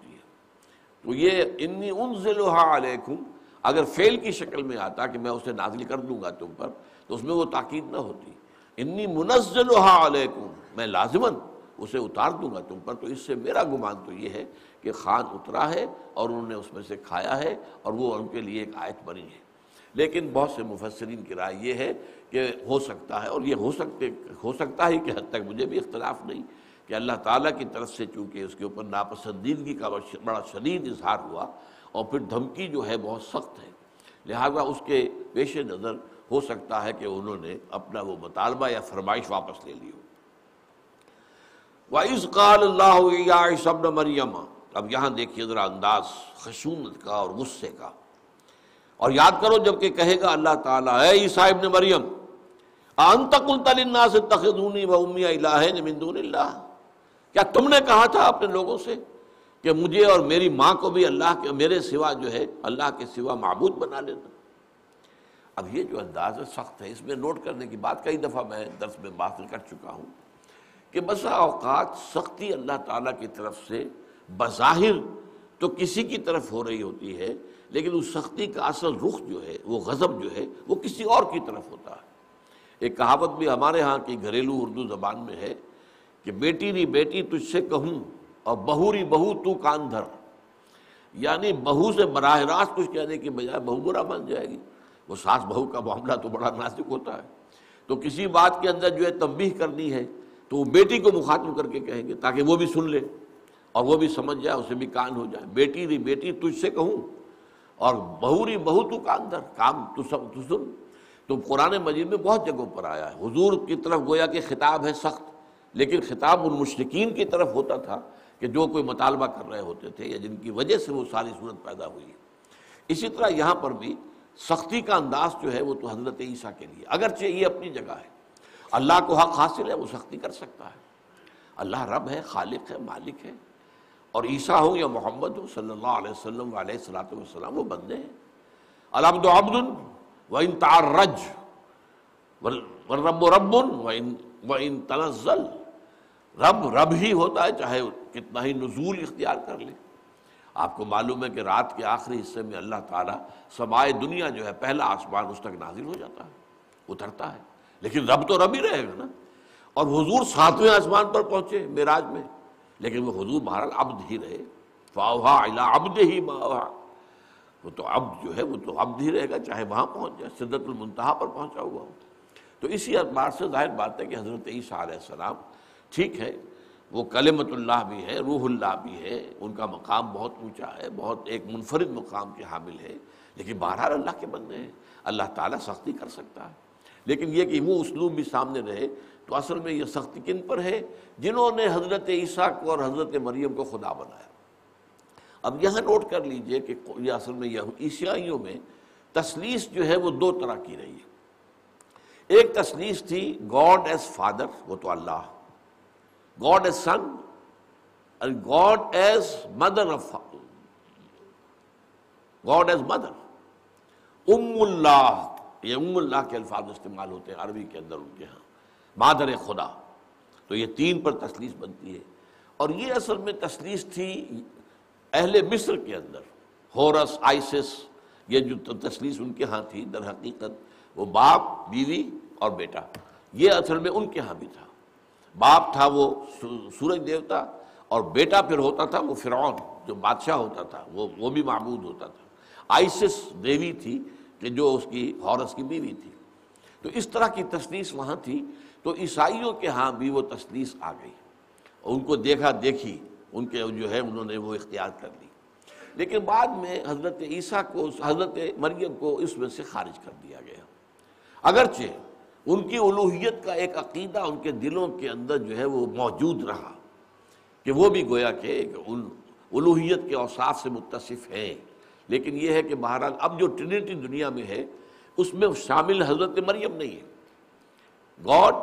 تو یہ انی انزل علیکم، اگر فیل کی شکل میں آتا کہ میں اسے نازل کر دوں گا تم پر، تو اس میں وہ تاکید نہ ہوتی۔ انی منزل علیکم، میں لازمن اسے اتار دوں گا تم پر۔ تو اس سے میرا گمان تو یہ ہے کہ خان اترا ہے اور انہوں نے اس میں سے کھایا ہے اور وہ ان کے لیے ایک آیت بنی ہے۔ لیکن بہت سے مفسرین کی رائے یہ ہے کہ ہو سکتا ہے اور یہ ہو سکتے، ہو سکتا ہے کہ حد تک مجھے بھی اختلاف نہیں۔ کہ اللہ تعالیٰ کی طرف سے چونکہ اس کے اوپر ناپسندیدگی کا بڑا شدید اظہار ہوا اور پھر دھمکی جو ہے بہت سخت ہے، لہذا اس کے پیش نظر ہو سکتا ہے کہ انہوں نے اپنا وہ مطالبہ یا فرمائش واپس لے لی ہو۔ وَإِذْ قَالَ اللَّهُ يَا عِيسَى ابْنَ مَرْيَمَ، اب یہاں دیکھیے ذرا انداز خشونت کا اور غصے کا۔ اور یاد کرو جبکہ کہے گا اللہ تعالیٰ، اے عیسیٰ ابن مریم انت قلت للناس اتخذونی و امی الہین من دون اللہ کیا تم نے کہا تھا اپنے لوگوں سے کہ مجھے اور میری ماں کو بھی اللہ کے میرے سوا جو ہے اللہ کے سوا معبود بنا لینا؟ اب یہ جو انداز ہے، سخت ہے۔ اس میں نوٹ کرنے کی بات کئی دفعہ میں درس میں بات کر چکا ہوں کہ بسا اوقات سختی اللہ تعالیٰ کی طرف سے بظاہر تو کسی کی طرف ہو رہی ہوتی ہے، لیکن اس سختی کا اصل رخ جو ہے، وہ غضب جو ہے، وہ کسی اور کی طرف ہوتا ہے۔ ایک کہاوت بھی ہمارے ہاں کی گھریلو اردو زبان میں ہے کہ بیٹی نی بیٹی تجھ سے کہوں اور بہوری بہو تو کان دھر۔ یعنی بہو سے براہ راست کچھ کہنے کی بجائے بہو برا مان جائے گی۔ وہ ساس بہو کا معاملہ تو بڑا نازک ہوتا ہے۔ تو کسی بات کے اندر جو ہے تنبیہ کرنی ہے تو وہ بیٹی کو مخاطب کر کے کہیں گے تاکہ وہ بھی سن لے اور وہ بھی سمجھ جائے، اسے بھی کان ہو جائے۔ بیٹی ری بیٹی تجھ سے کہوں اور بہوری بہو تو کان در کام تو سب تو سن۔ تو قرآن مجید میں بہت جگہوں پر آیا ہے۔ حضور کی طرف گویا کہ خطاب ہے سخت۔ لیکن خطاب ان مشرقین کی طرف ہوتا تھا کہ جو کوئی مطالبہ کر رہے ہوتے تھے یا جن کی وجہ سے وہ ساری صورت پیدا ہوئی ہے۔ اسی طرح یہاں پر بھی سختی کا انداز جو ہے وہ تو حضرت عیسیٰ کے لیے، اگرچہ یہ اپنی جگہ ہے۔ اللہ کو حق حاصل ہے، وہ سختی کر سکتا ہے۔ اللہ رب ہے، خالق ہے، مالک ہے۔ اور عیسیٰ ہو یا محمد ہو صلی اللہ علیہ وسلم علیہ صلاۃ وسلم وہ بندے ہیں۔ الحمد عبد و ان تارج رب و رب و ان تنزل۔ رب رب ہی ہوتا ہے، چاہے کتنا ہی نزول اختیار کر لے۔ آپ کو معلوم ہے کہ رات کے آخری حصے میں اللہ تعالیٰ سمائے دنیا جو ہے، پہلا آسمان اس تک نازل ہو جاتا ہے، اترتا ہے۔ لیکن رب تو رب ہی رہے گا نا۔ اور حضور ساتویں آسمان پر پہنچے میراج میں، لیکن وہ حضور بہرحال عبد ہی رہے۔ فاوہا الا عبد ہی ماوہا وہ تو عبد جو ہے، وہ تو عبد ہی رہے گا، چاہے وہاں پہنچ جائے صدت المنتہا پر پہنچا ہوا ہو۔ تو اسی اعتبار سے ظاہر بات ہے کہ حضرت عیسیٰ علیہ السلام ٹھیک ہے، وہ کلمت اللہ بھی ہے، روح اللہ بھی ہے، ان کا مقام بہت اونچا ہے، بہت ایک منفرد مقام کے حامل ہے، لیکن بہرحال اللہ کے بندے ہیں، اللہ تعالیٰ سختی کر سکتا ہے۔ لیکن یہ کہ وہ اسلوب بھی سامنے رہے، تو اصل میں یہ سختی کن پر ہے؟ جنہوں نے حضرت عیسیٰ کو اور حضرت مریم کو خدا بنایا۔ اب یہاں نوٹ کر لیجیے کہ یہ اصل میں یہ عیسائیوں میں تسلیس جو ہے وہ دو طرح کی رہی ہے۔ ایک تسلیس تھی، گاڈ ایز فادر، وہ تو اللہ گاڈ ایز سن اور God as mother of God as mother ام اللہ یہ ام اللہ کے الفاظ استعمال ہوتے ہیں عربی کے اندر ان کے ہاں. مادر خدا. تو یہ تین پر تسلیس بنتی ہے. اور یہ اصل میں تسلیس تھی اہل مصر کے اندر. ہورس، آئسس، یہ جو تسلیس ان کے ہاں تھی، در حقیقت وہ باپ، بیوی اور بیٹا. یہ اصل میں ان کے ہاں بھی تھا. باپ تھا وہ سورج دیوتا اور بیٹا پھر ہوتا تھا وہ فرعون، جو بادشاہ ہوتا تھا، وہ وہ بھی معبود ہوتا تھا۔ آئسس دیوی تھی کہ جو اس کی، ہورس کی بیوی تھی۔ تو اس طرح کی تسلیس وہاں تھی۔ تو عیسائیوں کے ہاں بھی وہ تسلیس آ گئی۔ ان کو دیکھا، دیکھی۔ ان کے جو ہے، انہوں نے وہ اختیار کر لی۔ لیکن بعد میں حضرت عیسیٰ کو، حضرت مریم کو اس میں سے خارج کر دیا گیا۔ اگرچہ ان کی الوحیت کا ایک عقیدہ ان کے دلوں کے اندر جو ہے وہ موجود رہا کہ وہ بھی گویا کہ ان الوحیت کے اوصاف سے متصف ہیں۔ لیکن یہ ہے کہ بہرحال اب جو ٹرینٹی دنیا میں ہے، اس میں شامل حضرت مریم نہیں ہے۔ گاڈ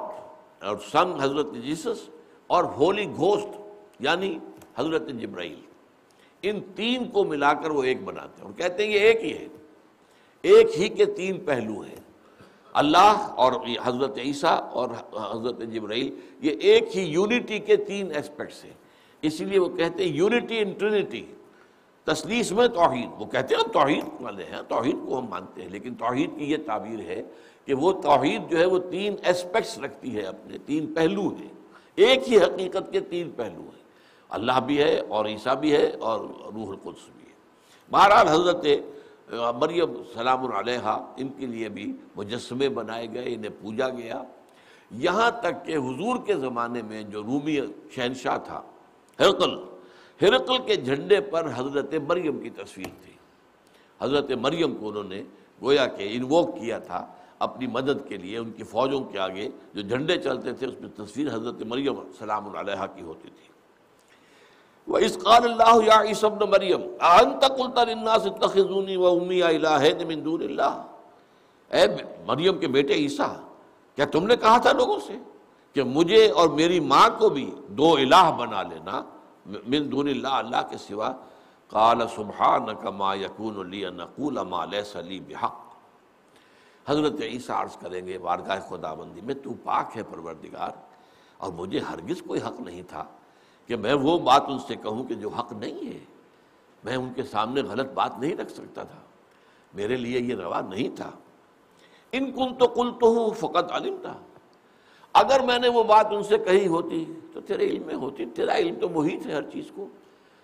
اور سن حضرت جیسس اور ہولی گھوسٹ یعنی حضرت جبرائیل۔ ان تین کو ملا کر وہ ایک بناتے ہیں۔ اور کہتے ہیں یہ ایک ہی ہے۔ ایک ہی کے تین پہلو ہیں۔ اللہ اور حضرت عیسیٰ اور حضرت جبرائیل، یہ ایک ہی یونٹی کے تین اسپیکٹس ہیں۔ اسی لیے وہ کہتے ہیں یونٹی ان ٹرینٹی تسلیس میں توحید۔ وہ کہتے ہیں ہم توحید والے ہیں، توحید کو ہم مانتے ہیں، لیکن توحید کی یہ تعبیر ہے کہ وہ توحید جو ہے وہ تین اسپیکٹس رکھتی ہے اپنے، تین پہلو ہیں۔ ایک ہی حقیقت کے تین پہلو ہیں۔ اللہ بھی ہے اور عیسیٰ بھی ہے اور روح القدس بھی ہے۔ بہرحال حضرت مریم سلام علیہ ان کے لیے بھی مجسمے بنائے گئے، انہیں پوجا گیا۔ یہاں تک کہ حضور کے زمانے میں جو رومی شہنشاہ تھا، ہرقل ہرقل کے جھنڈے پر حضرت مریم کی تصویر تھی۔ حضرت مریم کو انہوں نے گویا کہ انووک کیا تھا اپنی مدد کے لیے، ان کی فوجوں کے آگے جو جھنڈے چلتے تھے، اس میں تصویر حضرت مریم سلام علیہ کی ہوتی تھی۔ وہ اسقال اللہ یا عیسب مریم و امی من دون اللہ اے مریم کے بیٹے عیسیٰ، کیا تم نے کہا تھا لوگوں سے کہ مجھے اور میری ماں کو بھی دو الہ بنا لینا من دون اللہ اللہ کے سوا؟ قال سبحانک ما یکون لی نقول ما لیس لی بحق۔ حضرت عیسیٰ عرض کریں گے، بارگاہ خدا بندی میں تو پاک ہے پروردگار، اور مجھے ہرگز کوئی حق نہیں تھا۔ کہ میں وہ بات ان سے کہوں کہ جو حق نہیں ہے، میں ان کے سامنے غلط بات نہیں رکھ سکتا تھا۔ میرے لیے یہ روا نہیں تھا۔ ان کن تو کل تو ہوں فقط علم تھا اگر میں نے وہ بات ان سے کہی ہوتی تو تیرے علم میں ہوتی، تیرا علم تو محیط ہے ہر چیز کو۔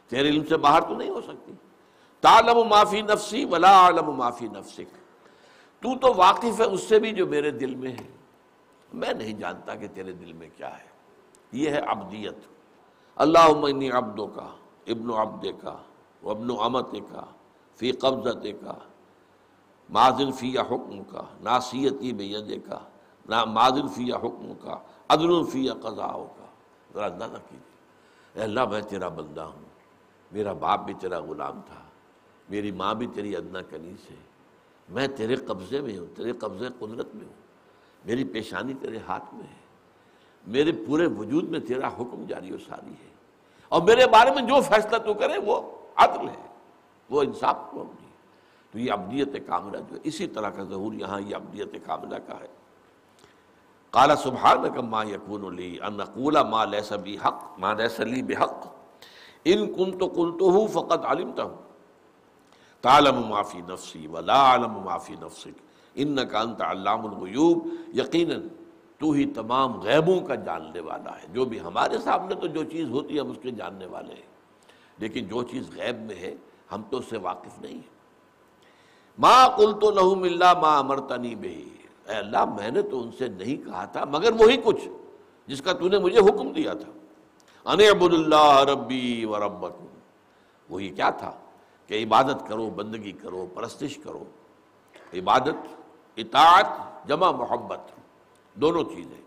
تیرے علم سے باہر تو نہیں ہو سکتی۔ تالم معافی نفسی ولا عالم معافی نفسک۔ تو تو واقف ہے اس سے بھی جو میرے دل میں ہے۔ میں نہیں جانتا کہ تیرے دل میں کیا ہے۔ یہ ہے عبدیت اللہ عمنی عبدوں کا ابن و عبد کا ابن و امت کا فی قبضت کا ماضن فی یا حکم کا ناسیتی بید کا نہ ماضن فی یا حکم کا عدل فی یا قضاء کا ذرا اندازہ کیجیے اے اللہ، میں تیرا بندہ ہوں، میرا باپ بھی تیرا غلام تھا، میری ماں بھی تیری ادنا کنیز ہے، میں تیرے قبضے میں ہوں، تیرے قبضے قدرت میں ہوں، میری پیشانی تیرے ہاتھ میں ہے۔ میرے پورے وجود میں تیرا حکم جاری و ساری ہے۔ اور میرے بارے میں جو فیصلہ تو کرے وہ عدل ہے۔ وہ انصاف کو تو یہ ابدیت کاملہ جو ہے، اسی طرح کا ظہور یہاں یہ ابدیت کاملہ کا ہے۔ کالا سبحان ما یقون لی ان اقولا ما لیس بی حق، ما لیس لی بحق ان کن تو کل تو ہوں فقط علمتا ہوں تعلم معافی نفسی ولا علم معافی نفسک۔ ان کا انت علام الغیوب۔ یقیناً تو ہی تمام غیبوں کا جاننے والا ہے۔ جو بھی ہمارے سامنے تو جو چیز ہوتی ہے ہم اس کے جاننے والے ہیں۔ لیکن جو چیز غیب میں ہے، ہم تو اس سے واقف نہیں ہیں۔ ما قل تو لہم اللہ ما امرتنی بے اے اللہ، میں نے تو ان سے نہیں کہا تھا، مگر وہی کچھ جس کا تو نے مجھے حکم دیا تھا۔ ان عبد اللہ ربی و ربکم وہی کیا تھا کہ عبادت کرو، بندگی کرو، پرستش کرو۔ عبادت، اطاعت، جمع محبت۔ دونوں چیزیں۔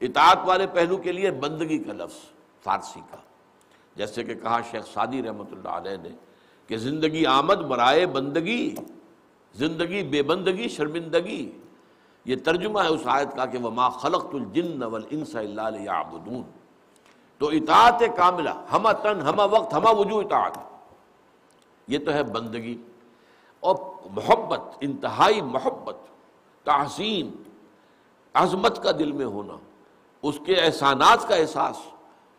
اطاعت والے پہلو کے لیے بندگی کا لفظ، فارسی کا۔ جیسے کہ کہا شیخ سعدی رحمۃ اللہ علیہ نے کہ زندگی آمد برائے بندگی، زندگی بے بندگی، شرمندگی۔ یہ ترجمہ ہے اس آیت کا کہ وہ ما خلق الجن والانس الا ليعبدون۔ تو اطاعت کاملہ ہمہ تن ہمہ وقت، ہمہ وجوہ اطاعت۔ یہ تو ہے بندگی۔ اور محبت، انتہائی محبت، تحسین عظمت کا دل میں ہونا، اس کے احسانات کا احساس،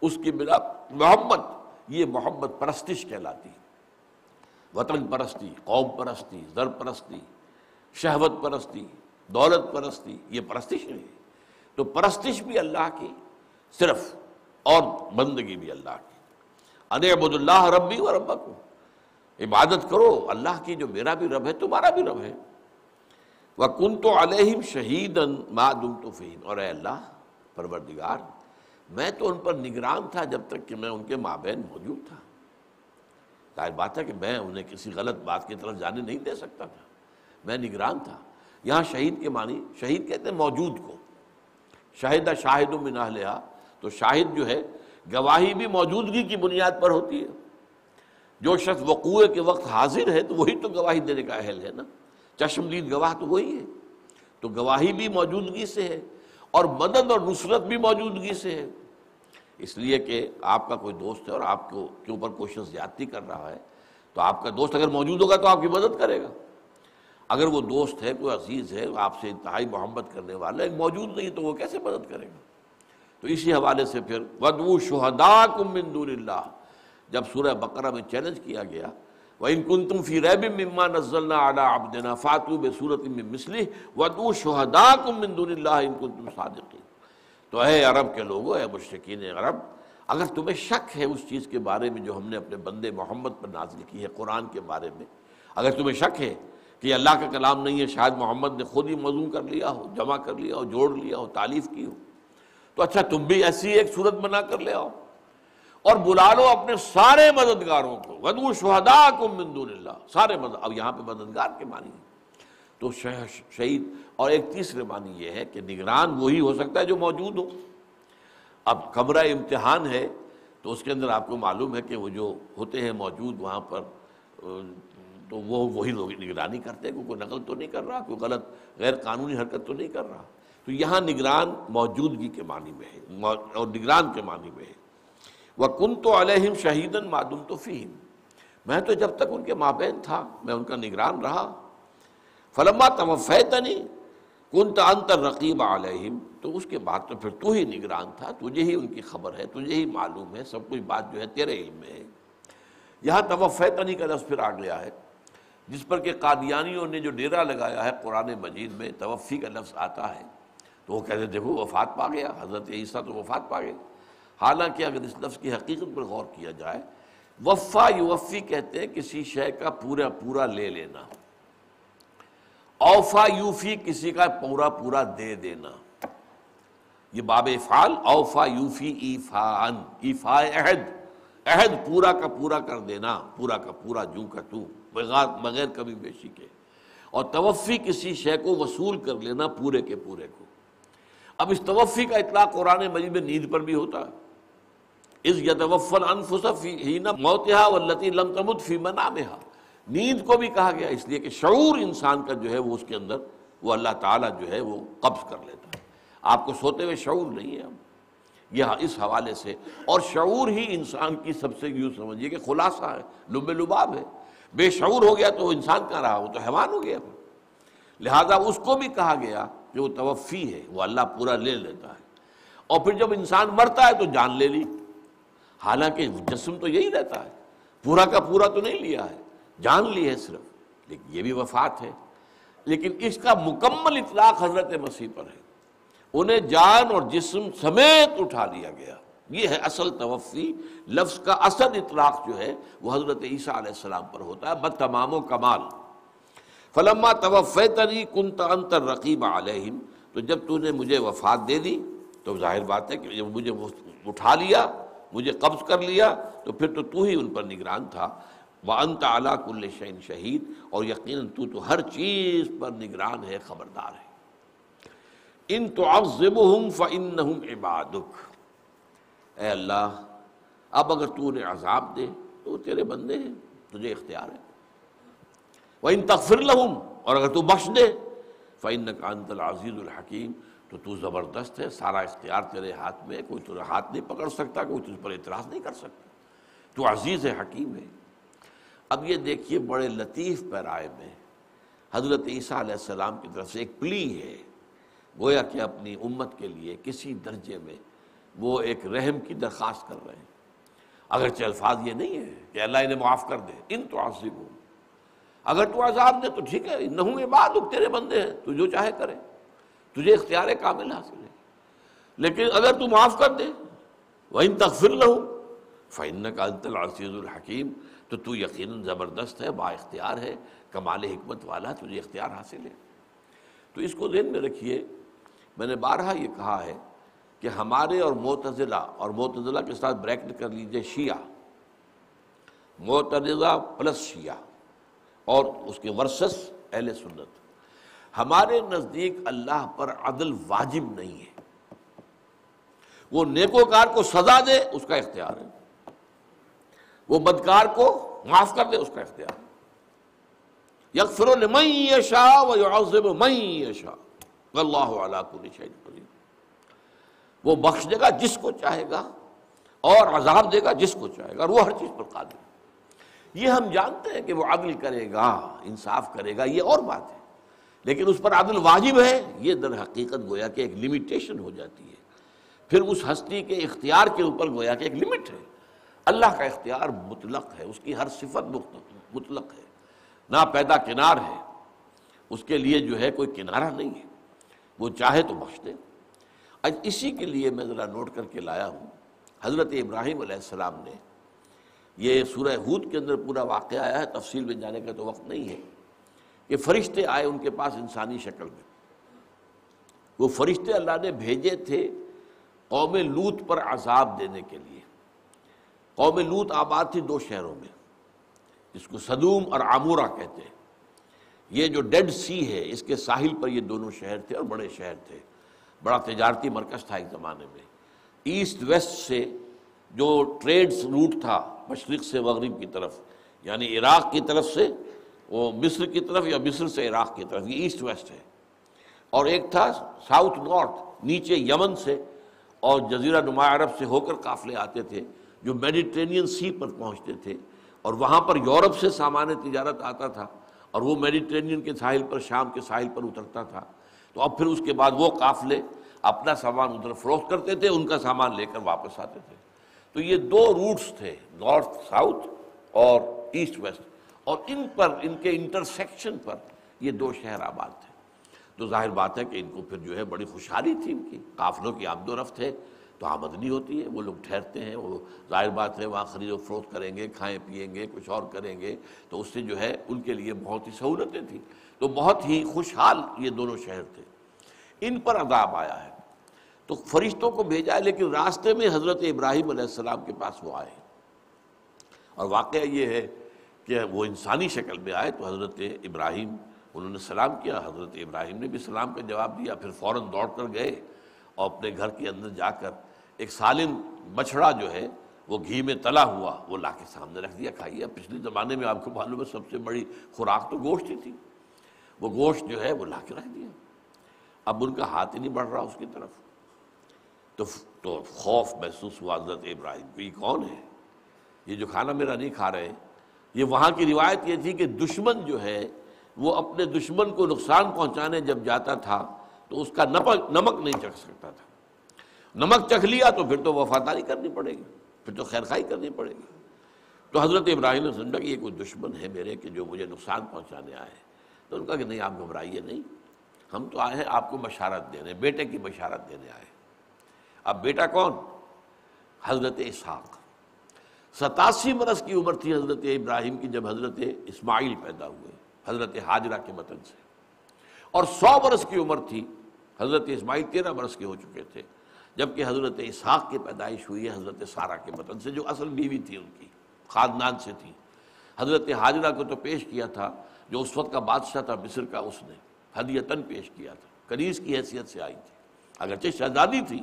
اس کی بلا محبت یہ محبت پرستش کہلاتی وطن پرستی، قوم پرستی، زر پرستی، شہوت پرستی، دولت پرستی، یہ پرستش نہیں ہے۔ تو پرستش بھی اللہ کی، صرف اور بندگی بھی اللہ کی۔ ان عبد اللہ ربی و ربکم۔ عبادت کرو، اللہ کی جو میرا بھی رب ہے، تمہارا بھی رب ہے۔ کن تو علیہم شہید دم تو فہیم اور اے اللہ، پروردگار، میں تو ان پر نگران تھا جب تک کہ میں ان کے مابین موجود تھا۔ ظاہر بات ہے کہ میں انہیں کسی غلط بات کی طرف جانے نہیں دے سکتا تھا۔ میں نگران تھا۔ یہاں شہید کے معنی، شہید کہتے ہیں موجود کو۔ شاہدہ شاہد میں نہ لیا تو شاہد جو ہے، گواہی بھی موجودگی کی بنیاد پر ہوتی ہے۔ جو شخص وقوع کے وقت حاضر ہے، تو وہی تو گواہی دینے کا اہل ہے نا۔ چشمدید گواہ تو وہی ہے تو گواہی بھی موجودگی سے ہے اور مدد اور نصرت بھی موجودگی سے ہے۔ اس لیے کہ آپ کا کوئی دوست ہے اور آپ کو کے اوپر کوشش زیادتی کر رہا ہے، تو آپ کا دوست اگر موجود ہوگا تو آپ کی مدد کرے گا۔ اگر وہ دوست ہے، کوئی عزیز ہے، آپ سے انتہائی محبت کرنے والا ایک موجود نہیں تو وہ کیسے مدد کرے گا؟ تو اسی حوالے سے پھر ودو شہدا کم دون اللہ جب سورہ بقرہ میں چیلنج کیا گیا وَإِن كُنتُمْ فِي رَيْبٍ مِّمَّا نَزَّلْنَا عَلَىٰ عَبْدِنَا فَاتُوا بِسُورَةٍ مِّن مِّثْلِهِ وَادْعُوا شُهَدَاءَكُم مِّن دُونِ اللَّهِ إِن كُنتُمْ صَادِقِينَ۔ تو اے عرب کے لوگوں اے مشرکین عرب، اگر تمہیں شک ہے اس چیز کے بارے میں جو ہم نے اپنے بندے محمد پر نازل کی ہے قرآن کے بارے میں، اگر تمہیں شک ہے کہ اللہ کا کلام نہیں ہے، شاید محمد نے خود ہی مضمون کر لیا ہو، جمع کر لیا ہو، جوڑ لیا ہو تعلیف کی ہو، تو اچھا تم بھی ایسی ایک صورت بنا کر لے آؤ۔ اور بلا لو اپنے سارے مددگاروں کو۔ ودو شہدا کو مندون اللہ سارے مدد اب یہاں پہ مددگار کے معنی ہے تو شہید اور ایک تیسرے معنی یہ ہے کہ نگران وہی ہو سکتا ہے جو موجود ہو۔ اب کمرہ امتحان ہے تو اس کے اندر آپ کو معلوم ہے کہ وہ جو ہوتے ہیں موجود وہاں پر، تو وہ وہی لوگ نگرانی کرتے ہیں۔ کوئی نقل تو نہیں کر رہا، کوئی غلط غیر قانونی حرکت تو نہیں کر رہا۔ تو یہاں نگران موجودگی کے معنی میں ہے اور نگران کے معنی میں ہے۔ وہ کن تو علیہم شہیدن معدوم تو فیم میں تو جب تک ان کے مابین تھا، میں ان کا نگران رہا۔ فلما توفیتنی کن انتر رقیب علیہم تو اس کے بعد تو پھر تو ہی نگران تھا، تجھے ہی ان کی خبر ہے، تجھے ہی معلوم ہے، سب کچھ بات جو ہے تیرے علم میں ہے۔ یہاں توفیتنی کا لفظ پھر آ گیا ہے، جس پر کہ قادیانیوں نے جو ڈیرا لگایا ہے قرآن مجید میں، توفی کا لفظ آتا ہے۔ تو وہ کہتے دیکھو، وفات پا گیا، حضرت عیسیٰ تو وفات پا گئے۔ حالانکہ اگر اس لفظ کی حقیقت پر غور کیا جائے، وفا یوفی کہتے ہیں کسی شے کا پورا پورا لے لینا، اوفا یوفی کسی کا پورا پورا دے دینا۔ یہ باب افعال، اوفا یوفی ایفان ایفا عہد عہد پورا کا پورا کر دینا، پورا کا پورا جو کا تو، بغیر بغیر کبھی بیشی کے۔ اور توفی کسی شے کو وصول کر لینا پورے کے پورے کو۔ اب اس توفی کا اطلاع قرآن مجید میں نیند پر بھی ہوتا۔ ہے اس یتوفل انفس فی موتہا واللتی لم تمت فی منامہا نیند کو بھی کہا گیا، اس لیے کہ شعور انسان کا جو ہے وہ اس کے اندر، وہ اللہ تعالیٰ جو ہے وہ قبض کر لیتا ہے۔ آپ کو سوتے ہوئے شعور نہیں ہے اب یہ اس حوالے سے، اور شعور ہی انسان کی سب سے یوں سمجھیے کہ خلاصہ ہے، لب لباب ہے۔ بے شعور ہو گیا تو وہ انسان کہاں رہا؟ وہ تو حیوان ہو گیا۔ لہذا اس کو بھی کہا گیا کہ وہ توفی ہے، وہ اللہ پورا لے لیتا ہے۔ اور پھر جب انسان مرتا ہے تو جان لے لی۔ حالانکہ جسم تو یہی رہتا ہے، پورا کا پورا تو نہیں لیا ہے، جان لی ہے صرف، لیکن یہ بھی وفات ہے۔ لیکن اس کا مکمل اطلاق حضرت مسیح پر ہے۔ انہیں جان اور جسم سمیت اٹھا لیا گیا۔ یہ ہے اصل توفی۔ لفظ کا اصل اطلاق جو ہے، وہ حضرت عیسیٰ علیہ السلام پر ہوتا ہے بد تمام و کمال۔ فلما توفیتنی کنت انتر رقیب علیہم۔ تو جب تو نے مجھے وفات دے دی، تو ظاہر بات ہے کہ جب مجھے اٹھا لیا۔ مجھے قبض کر لیا، تو پھر تو تو ہی ان پر نگران تھا۔ وہ انت اعلیٰ کل شعین شہید اور یقیناً تو تو ہر چیز پر نگران ہے، خبردار ہے۔ ان تو افزب ہوں فن عبادک۔ اے اللہ، اب اگر تو نے عذاب دے، تو تیرے بندے ہیں، تجھے اختیار ہے۔ وہ ان تغفر لہم اور اگر تو بخش دے فعن کانت العزیز الحکیم تو تو زبردست ہے، سارا اختیار تیرے ہاتھ میں کوئی تجھے ہاتھ نہیں پکڑ سکتا، کوئی تجھ پر اعتراض نہیں کر سکتا۔ تو عزیز ہے حکیم ہے۔ اب یہ دیکھیے بڑے لطیف پیرائے میں حضرت عیسیٰ علیہ السلام کی طرف سے ایک پلی ہے۔ گویا کہ اپنی امت کے لیے کسی درجے میں وہ ایک رحم کی درخواست کر رہے ہیں۔ اگرچہ الفاظ یہ نہیں ہے کہ اللہ انہیں معاف کر دے، ان تو عصب اگر تو عذاب دے تو ٹھیک ہے، نہ ہوں بعد تیرے بندے ہیں، تو جو چاہے کرے۔ تجھے اختیار کامل حاصل ہے۔ لیکن اگر تو معاف کر دے وہ تغفر لہو فن کا العزیز الحکیم تو تو یقیناً زبردست ہے، با اختیار ہے، کمال حکمت والا تجھے اختیار حاصل ہے۔ تو اس کو ذہن میں رکھیے، میں نے بارہا یہ کہا ہے کہ ہمارے اور معتزلہ اور معتزلہ کے ساتھ بریکٹ کر لیجیے شیعہ۔ معتزلہ پلس شیعہ، اور اس کے ورسس اہل سنت۔ ہمارے نزدیک اللہ پر عدل واجب نہیں ہے۔ وہ نیکوکار کو سزا دے، اس کا اختیار ہے۔ وہ بدکار کو معاف کر دے، اس کا اختیار ہے۔ یکفر لمن یشاء و من یشاء۔ واللہ علی کل شیء قدیر۔ وہ بخش دے گا جس کو چاہے گا اور عذاب دے گا جس کو چاہے گا، اور وہ ہر چیز پر قادر یہ ہم جانتے ہیں کہ وہ عدل کرے گا، انصاف کرے گا، یہ اور بات ہے۔ لیکن اس پر عدل واجب ہے۔ یہ در حقیقت گویا کہ ایک لمیٹیشن ہو جاتی ہے۔ پھر اس ہستی کے اختیار کے اوپر گویا کہ ایک لمٹ ہے۔ اللہ کا اختیار مطلق ہے، اس کی ہر صفت مطلق ہے۔ نہ پیدا کنار ہے، اس کے لیے جو ہے کوئی کنارہ نہیں ہے۔ وہ چاہے تو بخش دے۔ آج اسی کے لیے میں ذرا نوٹ کر کے لایا ہوں۔ حضرت ابراہیم علیہ السلام نے یہ سورہ ہود کے اندر پورا واقعہ آیا ہے، تفصیل میں جانے کا تو وقت نہیں ہے۔ کہ فرشتے آئے ان کے پاس انسانی شکل میں۔ وہ فرشتے اللہ نے بھیجے تھے قوم لوت پر عذاب دینے کے لیے۔ قوم لوت آباد تھی دو شہروں میں، جس کو صدوم اور عامورہ کہتے ہیں۔ یہ جو ڈیڈ سی ہے، اس کے ساحل پر یہ دونوں شہر تھے اور بڑے شہر تھے۔ بڑا تجارتی مرکز تھا ایک زمانے میں۔ ایسٹ ویسٹ سے جو ٹریڈز روٹ تھا، مشرق سے مغرب کی طرف یعنی عراق کی طرف سے وہ مصر کی طرف یا مصر سے عراق کی طرف، یہ ایسٹ ویسٹ ہے۔ اور ایک تھا ساؤتھ نارتھ نیچے یمن سے۔ اور جزیرہ نما عرب سے ہو کر قافلے آتے تھے، جو میڈیٹرینین سی پر پہنچتے تھے۔ اور وہاں پر یورپ سے سامان تجارت آتا تھا۔ اور وہ میڈیٹرینین کے ساحل پر، شام کے ساحل پر اترتا تھا۔ تو اب پھر اس کے بعد وہ قافلے اپنا سامان ادھر فروخت کرتے تھے، ان کا سامان لے کر واپس آتے تھے۔ تو یہ دو روٹس تھے نارتھ ساؤتھ اور ایسٹ ویسٹ اور ان پر، ان کے انٹرسیکشن پر یہ دو شہر آباد تھے۔ تو ظاہر بات ہے کہ ان کو پھر جو ہے بڑی خوشحالی تھی ان کی۔ قافلوں کی آمد و رفت ہے، تو آمدنی ہوتی ہے، وہ لوگ ٹھہرتے ہیں، وہ ظاہر بات ہے وہاں خرید و فروخت کریں گے، کھائیں پئیں گے، کچھ اور کریں گے۔ تو اس سے جو ہے ان کے لیے بہت ہی سہولتیں تھیں۔ تو بہت ہی خوشحال یہ دونوں شہر تھے۔ ان پر عذاب آیا ہے۔ تو فرشتوں کو بھیجا ہے، لیکن راستے میں حضرت ابراہیم علیہ السلام کے پاس وہ آئے۔ اور واقعہ یہ ہے کہ وہ انسانی شکل میں آئے تو حضرت ابراہیم، انہوں نے سلام کیا، حضرت ابراہیم نے بھی سلام کا جواب دیا، پھر فوراً دوڑ کر گئے اور اپنے گھر کے اندر جا کر ایک سالم بچھڑا جو ہے، وہ گھی میں تلا ہوا، وہ لا کے سامنے رکھ دیا کھائیے پچھلے زمانے میں آپ کو معلوم ہے، سب سے بڑی خوراک تو گوشت ہی تھی۔ وہ گوشت جو ہے، وہ لا کے رکھ دیا۔ اب ان کا ہاتھ ہی نہیں بڑھ رہا اس کی طرف۔ تو تو خوف محسوس ہوا، حضرت ابراہیم کو یہ کون ہے؟ یہ جو کھانا میرا نہیں کھا رہے یہ وہاں کی روایت یہ تھی کہ دشمن جو ہے، وہ اپنے دشمن کو نقصان پہنچانے جب جاتا تھا، تو اس کا نمک نمک نہیں چکھ سکتا تھا۔ نمک چکھ لیا تو پھر تو وفاداری کرنی پڑے گی، پھر تو خیر خائی کرنی پڑے گی۔ تو حضرت ابراہیم نے سمجھا کہ یہ کوئی دشمن ہے میرے کہ جو مجھے نقصان پہنچانے آئے۔ تو ان کا کہ نہیں، آپ گھبرائیے نہیں، ہم تو آئے ہیں، آپ کو بشارت دینے، بیٹے کی بشارت دینے آئے۔ اب بیٹا کون؟ حضرت اسحاق۔ ستاسی برس کی عمر تھی حضرت ابراہیم کی جب حضرت اسماعیل پیدا ہوئے، حضرت حاجرہ کے متن سے۔ اور سو برس کی عمر تھی، حضرت اسماعیل تیرہ برس کے ہو چکے تھے، جبکہ حضرت اسحاق کی پیدائش ہوئی ہے حضرت سارہ کے متن سے، جو اصل بیوی تھی ان کی، خاندان سے تھی۔ حضرت حاجرہ کو تو پیش کیا تھا، جو اس وقت کا بادشاہ تھا مصر کا، اس نے ہدیتاً پیش کیا تھا۔ کنیز کی حیثیت سے آئی تھی۔ اگرچہ شہزادی تھی،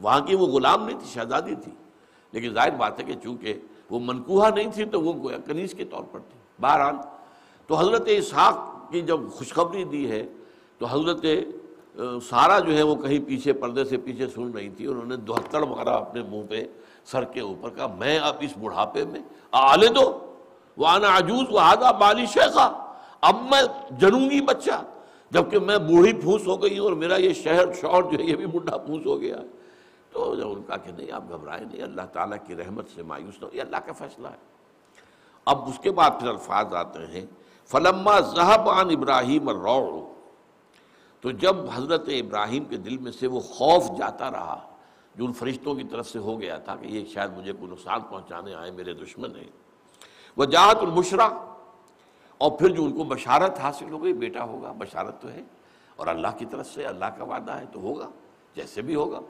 وہاں کی وہ غلام نہیں تھی، شہزادی تھی۔ لیکن ظاہر بات ہے کہ چونکہ وہ منقوہ نہیں تھی تو وہ گویا کنیز کے طور پر تھی۔ بہرحال، تو حضرت اسحاق کی جب خوشخبری دی ہے، تو حضرت سارا جو ہے وہ کہیں پیچھے پردے سے پیچھے سن رہی تھی۔ انہوں نے دہتڑ مارا اپنے منہ پہ سر کے اوپر کا میں اب اس بڑھاپے میں آلے دو وہ آنا عجوز وہ آدھا بالی شیخا اب میں جنوں گی بچہ، جبکہ میں بوڑھی پھوس ہو گئی ہوں اور میرا یہ شہر شور جو ہے یہ بھی بڈھا پھوس ہو گیا ہے۔ تو ان کا کہ نہیں، آپ گھبرائے نہیں، اللہ تعالیٰ کی رحمت سے مایوس نہ یہ اللہ کا فیصلہ ہے۔ اب اس کے بعد پھر الفاظ آتے ہیں، فلما ذہب عن ابراہیم الروع تو جب حضرت ابراہیم کے دل میں سے وہ خوف جاتا رہا، جو ان فرشتوں کی طرف سے ہو گیا تھا کہ یہ شاید مجھے کوئی نقصان پہنچانے آئے، میرے دشمن ہیں۔ وہ جات المشرا اور پھر جو ان کو بشارت حاصل ہو گئی، بیٹا ہوگا، بشارت تو ہے۔ اور اللہ کی طرف سے اللہ کا وعدہ ہے، تو ہوگا، جیسے بھی ہوگا۔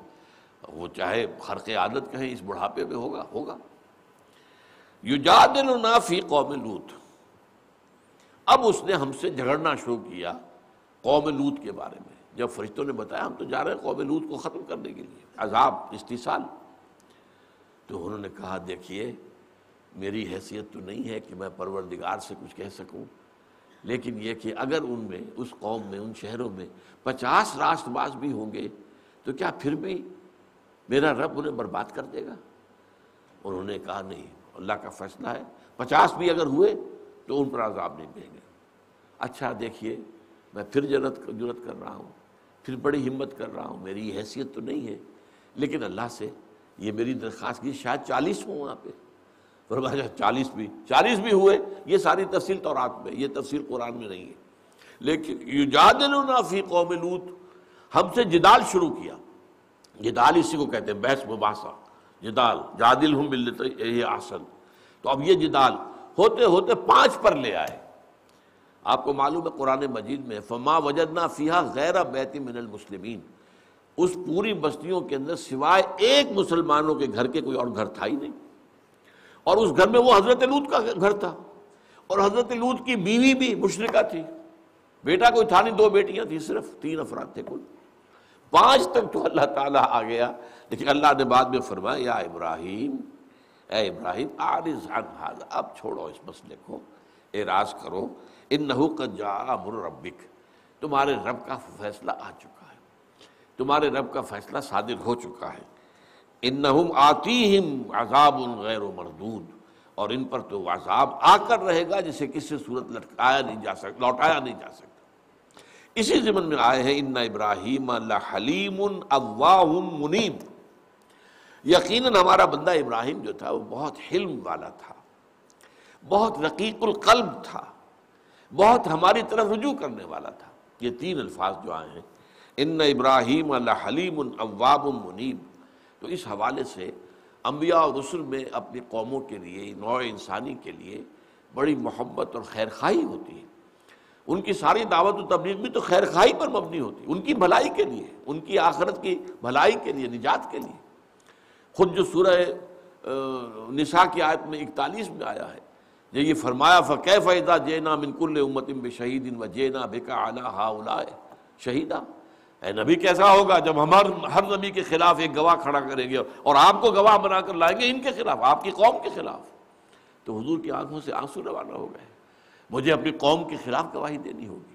وہ چاہے خرق عادت کہیں اس بڑھاپے میں ہوگا ہوگا۔ یجادلنا فی قوم لوت اب اس نے ہم سے جھگڑنا شروع کیا قوم لوت کے بارے میں۔ جب فرشتوں نے بتایا ہم تو جا رہے ہیں قوم لوت کو ختم کرنے کے لیے، عذاب استحصال تو انہوں نے کہا، دیکھیے، میری حیثیت تو نہیں ہے کہ میں پروردگار سے کچھ کہہ سکوں، لیکن یہ کہ اگر ان میں، اس قوم میں، ان شہروں میں پچاس راست باز بھی ہوں گے تو کیا پھر بھی میرا رب انہیں برباد کر دے گا؟ انہوں نے کہا نہیں، اللہ کا فیصلہ ہے۔ پچاس بھی اگر ہوئے تو ان پر عذاب نہیں دیں گے۔ اچھا دیکھیے، میں پھر جرت جرت کر رہا ہوں، پھر بڑی ہمت کر رہا ہوں، میری حیثیت تو نہیں ہے۔ لیکن اللہ سے یہ میری درخواست کی، شاید چالیس ہوں وہاں پہ۔ فرمایا چالیس بھی چالیس بھی ہوئے، یہ ساری تفصیل تورات میں، یہ تفصیل قرآن میں نہیں ہے۔ لیکن یجادلنا فی قوم لوت ہم سے جدال شروع کیا۔ جدال اسی کو کہتے ہیں، بحث مباحثہ۔ جدال جادل ہوں ملت یہ آسن تو اب یہ جدال ہوتے ہوتے پانچ پر لے آئے۔ آپ کو معلوم ہے، قرآن مجید میں فما وجدنا فیہا غیر بیت من المسلمین اس پوری بستیوں کے اندر سوائے ایک مسلمانوں کے گھر کے کوئی اور گھر تھا ہی نہیں۔ اور اس گھر میں وہ حضرت لوت کا گھر تھا۔ اور حضرت لوت کی بیوی بھی مشرقہ تھی۔ بیٹا کوئی تھا نہیں، دو بیٹیاں تھیں صرف، تین افراد تھے کل۔ پانچ تک تو اللہ تعالیٰ آ گیا۔ لیکن اللہ نے بعد میں فرمایا، یا ابراہیم، اے ابراہیم عارض عن حاضر اب چھوڑو اس مسئلے کو، اعراض کرو۔ انہو قد جا امر ربک۔ تمہارے رب کا فیصلہ آ چکا ہے۔ تمہارے رب کا فیصلہ صادر ہو چکا ہے۔ انہم آتیہم عذاب غیر و مردود۔ اور ان پر تو عذاب آ کر رہے گا، جسے کسی صورت لٹکایا نہیں جا سکتا لوٹایا نہیں جا سکتا۔ اسی زمن میں آئے ہیں، ان ابراہیم اللہ حلیم اواہ منیب یقیناً ہمارا بندہ ابراہیم جو تھا، وہ بہت حلم والا تھا، بہت رقیق القلب تھا، بہت ہماری طرف رجوع کرنے والا تھا۔ یہ تین الفاظ جو آئے ہیں، ان ابراہیم اللہ حلیم اواب منیب تو اس حوالے سے انبیاء اور رسل میں اپنی قوموں کے لیے، نوع انسانی کے لیے بڑی محبت اور خیر خواہی ہوتی ہے۔ ان کی ساری دعوت و تبلیغ بھی تو خیر خواہی پر مبنی ہوتی ان کی بھلائی کے لیے، ان کی آخرت کی بھلائی کے لیے، نجات کے لیے۔ خود جو سورہ نساء کی آیت میں اکتالیس میں آیا ہے جو یہ فرمایا فقہ فیضا جینا منکل امتم بشہید و جینا بکا علا ہا شہیدہ اے نبی، کیسا ہوگا جب ہم ہر نبی کے خلاف ایک گواہ کھڑا کریں گے اور آپ کو گواہ بنا کر لائیں گے ان کے خلاف، آپ کی قوم کے خلاف؟ تو حضور کی آنکھوں سے آنسو روانہ ہو گئے۔ مجھے اپنی قوم کے خلاف گواہی دینی ہوگی۔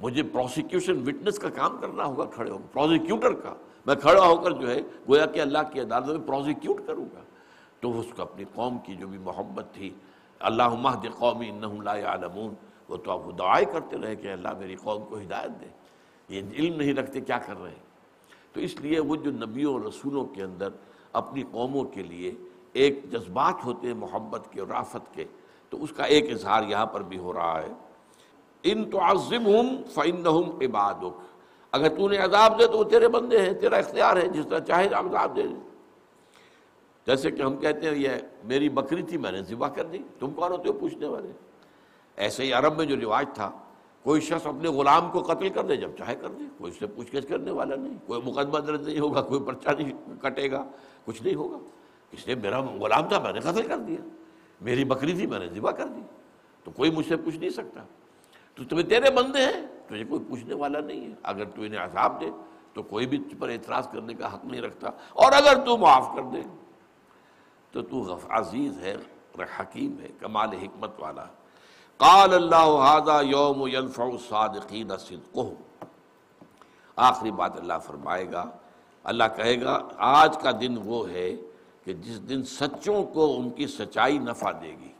مجھے پروسیکیوشن وٹنس کا کام کرنا ہوگا کھڑے ہو پروزیکیوٹر کا۔ میں کھڑا ہو کر جو ہے گویا کہ اللہ کی عدالت میں پروزیکیوٹ کروں گا۔ تو اس کو اپنی قوم کی جو بھی محبت تھی اللہ مہد قومی لا يعلمون وہ تو آپ دعائیں کرتے رہے کہ اللہ میری قوم کو ہدایت دے۔ یہ علم نہیں رکھتے کیا کر رہے ہیں؟ تو اس لیے وہ جو نبیوں اور رسولوں کے اندر اپنی قوموں کے لیے ایک جذبات ہوتے ہیں، محبت کے اور رافت کے۔ تو اس کا ایک اظہار یہاں پر بھی ہو رہا ہے۔ ان تو عظم ہوں فن اگر تو نے عذاب دے تو وہ تیرے بندے ہیں، تیرا اختیار ہے، جس طرح چاہے عذاب دے۔ دے جیسے کہ ہم کہتے ہیں، یہ میری بکری تھی، میں نے ذبح کر دی، تم کون ہوتے ہو پوچھنے والے؟ ایسے ہی عرب میں جو رواج تھا، کوئی شخص اپنے غلام کو قتل کر دے، جب چاہے کر دے، کوئی اس سے پوچھ گچھ کرنے والا نہیں، کوئی مقدمہ درج نہیں ہوگا، کوئی پرچہ نہیں کٹے گا، کچھ نہیں ہوگا۔ اس لیے میرا غلام تھا، میں نے قتل کر دیا۔ میری بکری تھی، میں نے ذبح کر دی۔ تو کوئی مجھ سے پوچھ نہیں سکتا۔ تو تمہیں تیرے بندے ہیں، تجھے کوئی پوچھنے والا نہیں ہے۔ اگر تو انہیں عذاب دے، تو کوئی بھی پر اعتراض کرنے کا حق نہیں رکھتا۔ اور اگر تو معاف کر دے، تو تو غف، عزیز ہے حکیم ہے، کمال حکمت والا۔ قال اللہ یوم ينفع الصادقین صدقهم آخری بات اللہ فرمائے گا۔ اللہ کہے گا، آج کا دن وہ ہے کہ جس دن سچوں کو ان کی سچائی نفع دے گی۔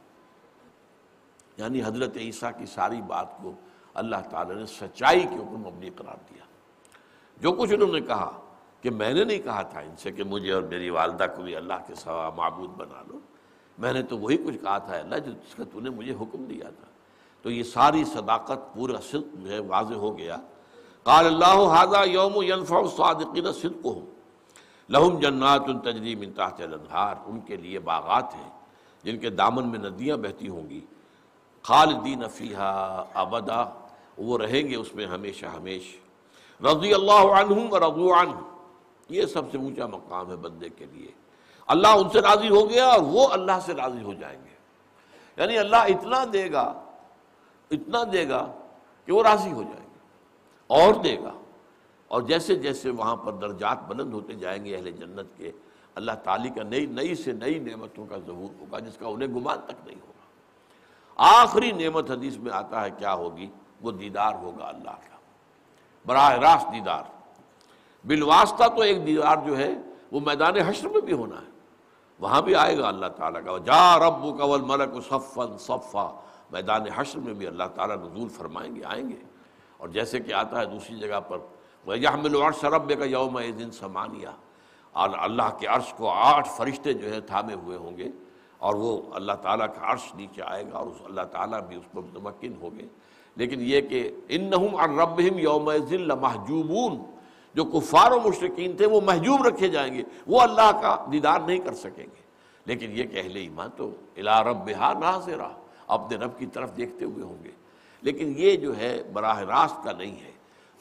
یعنی حضرت عیسیٰ کی ساری بات کو اللہ تعالیٰ نے سچائی کے اوپر مبنی قرار دیا۔ جو کچھ انہوں نے کہا کہ میں نے نہیں کہا تھا ان سے کہ مجھے اور میری والدہ کو بھی اللہ کے سوا معبود بنا لو، میں نے تو وہی کچھ کہا تھا اللہ جس کا تو نے مجھے حکم دیا تھا۔ تو یہ ساری صداقت پورا صدق جو ہے واضح ہو گیا۔ قال اللہ حاضہ یوم ینفع الصادقین صدقہم لہم جنات تجری من تحت الانہار، ان کے لیے باغات ہیں جن کے دامن میں ندیاں بہتی ہوں گی۔ خالدین فیہا ابدا، وہ رہیں گے اس میں ہمیشہ ہمیش۔ رضی اللہ عنہم و رضو عنہ، یہ سب سے اونچا مقام ہے بندے کے لیے۔ اللہ ان سے راضی ہو گیا اور وہ اللہ سے راضی ہو جائیں گے۔ یعنی اللہ اتنا دے گا، اتنا دے گا کہ وہ راضی ہو جائیں گے۔ اور دے گا۔ اور جیسے جیسے وہاں پر درجات بلند ہوتے جائیں گے اہل جنت کے، اللہ تعالیٰ کا نئی نئی سے نئی نعمتوں کا ظہور ہوگا، جس کا انہیں گمان تک نہیں ہوگا۔ آخری نعمت حدیث میں آتا ہے کیا ہوگی؟ وہ دیدار ہوگا اللہ کا۔ براہ راست دیدار۔ بالواسطہ تو ایک دیدار جو ہے، وہ میدان حشر میں بھی ہونا ہے۔ وہاں بھی آئے گا اللہ تعالیٰ کا۔ جا رب کا ملک صفن صفا۔ میدان حشر میں بھی اللہ تعالیٰ نزول فرمائیں گے، آئیں گے۔ اور جیسے کہ آتا ہے دوسری جگہ پر یحمل عرش رب کا یوم دن سمانیہ اور اللہ کے عرش کو آٹھ فرشتے جو ہے تھامے ہوئے ہوں گے اور وہ اللہ تعالیٰ کا عرش نیچے آئے گا اور اس اللہ تعالیٰ بھی اس پر متمکن ہوں گے۔ لیکن یہ کہ انہم عن ربہم یوم ذل محجوبون جو کفار و مشرقین تھے وہ محجوب رکھے جائیں گے، وہ اللہ کا دیدار نہیں کر سکیں گے۔ لیکن یہ کہ اہل ایمان تو الا ربہا ناظرہ اپنے رب کی طرف دیکھتے ہوئے ہوں گے۔ لیکن یہ جو ہے براہ راست کا نہیں ہے۔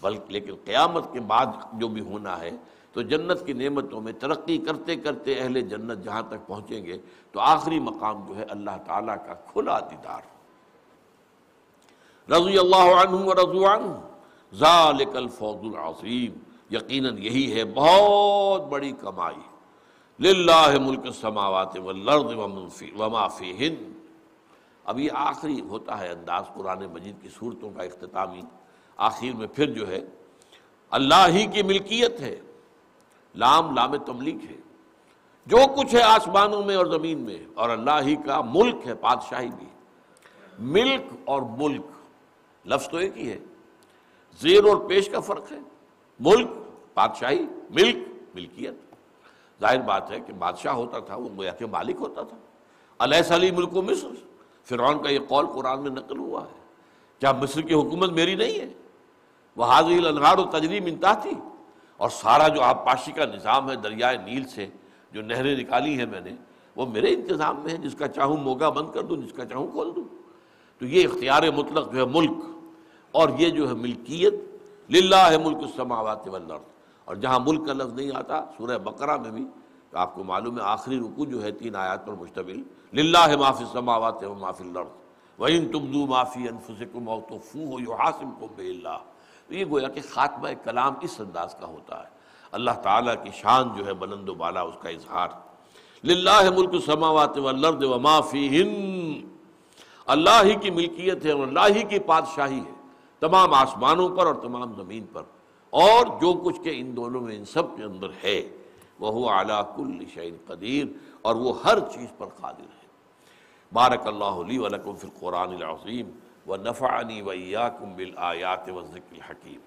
بلکہ لیکن قیامت کے بعد جو بھی ہونا ہے، تو جنت کی نعمتوں میں ترقی کرتے کرتے اہل جنت جہاں تک پہنچیں گے، تو آخری مقام جو ہے اللہ تعالیٰ کا کھلا دیدار۔ رضی اللہ عنہ و رضو عنہ، ذالک الفوز العظیم۔ یقیناً یہی ہے، بہت بڑی کمائی۔ للہ ملک السماوات والارض وما فیہن۔ اب یہ آخری ہوتا ہے انداز قرآن مجید کی صورتوں کا اختتامی آخر میں پھر جو ہے، اللہ ہی کی ملکیت ہے، لام لام تملیک ہے۔ جو کچھ ہے آسمانوں میں اور زمین میں، اور اللہ ہی کا ملک ہے، بادشاہی بھی۔ ملک اور ملک، لفظ تو ایک ہی ہے۔ زیر اور پیش کا فرق ہے۔ ملک، بادشاہی، ملک، ملکیت۔ ظاہر بات ہے کہ بادشاہ ہوتا تھا، وہ گویا کہ مالک ہوتا تھا۔ علیہ سلی ملک و مصر۔ فرعون کا یہ قول قرآن میں نقل ہوا ہے۔ کیا مصر کی حکومت میری نہیں ہے؟ وہ حاضر النہار و تجریم انتہا تھی اور سارا جو آپ پاشی کا نظام ہے، دریائے نیل سے جو نہریں نکالی ہیں میں نے، وہ میرے انتظام میں ہے جس کا چاہوں موگا بند کر دوں، جس کا چاہوں کھول دوں۔ تو یہ اختیار مطلق جو ہے ملک، اور یہ جو ہے ملکیت للہ ہے ملک السماوات والارض اور جہاں ملک کا لفظ نہیں آتا، سورہ بقرہ میں بھی، تو آپ کو معلوم ہے آخری رکو جو ہے تین آیات پر مشتمل۔ للہ ہے معافی السماوات و معافی الارض وَإِن تُبْدُوا مَا فِي أَنفُسِكُمْ أَوْ تُخْفُوهُ يُحَاسِبْكُم بِهِ اللَّهِ تو یہ گویا کہ خاتمہ کلام اس انداز کا ہوتا ہے۔ اللہ تعالیٰ کی شان جو ہے بلند و بالا اس کا اظہار۔ للہ ملک السماوات والارض وما فیہن۔ اللہ ہی کی ملکیت ہے اور اللہ ہی کی بادشاہی ہے۔ تمام آسمانوں پر اور تمام زمین پر۔ اور جو کچھ کے ان دونوں میں، ان سب کے اندر ہے۔ وہ اعلیٰ کل شعین قدیر۔ اور وہ ہر چیز پر قادر ہے۔ بارک اللہ علی ولکم فی القرآن العظیم۔ و نفعنی و ایاکم بالآیات و ذکر الحکیم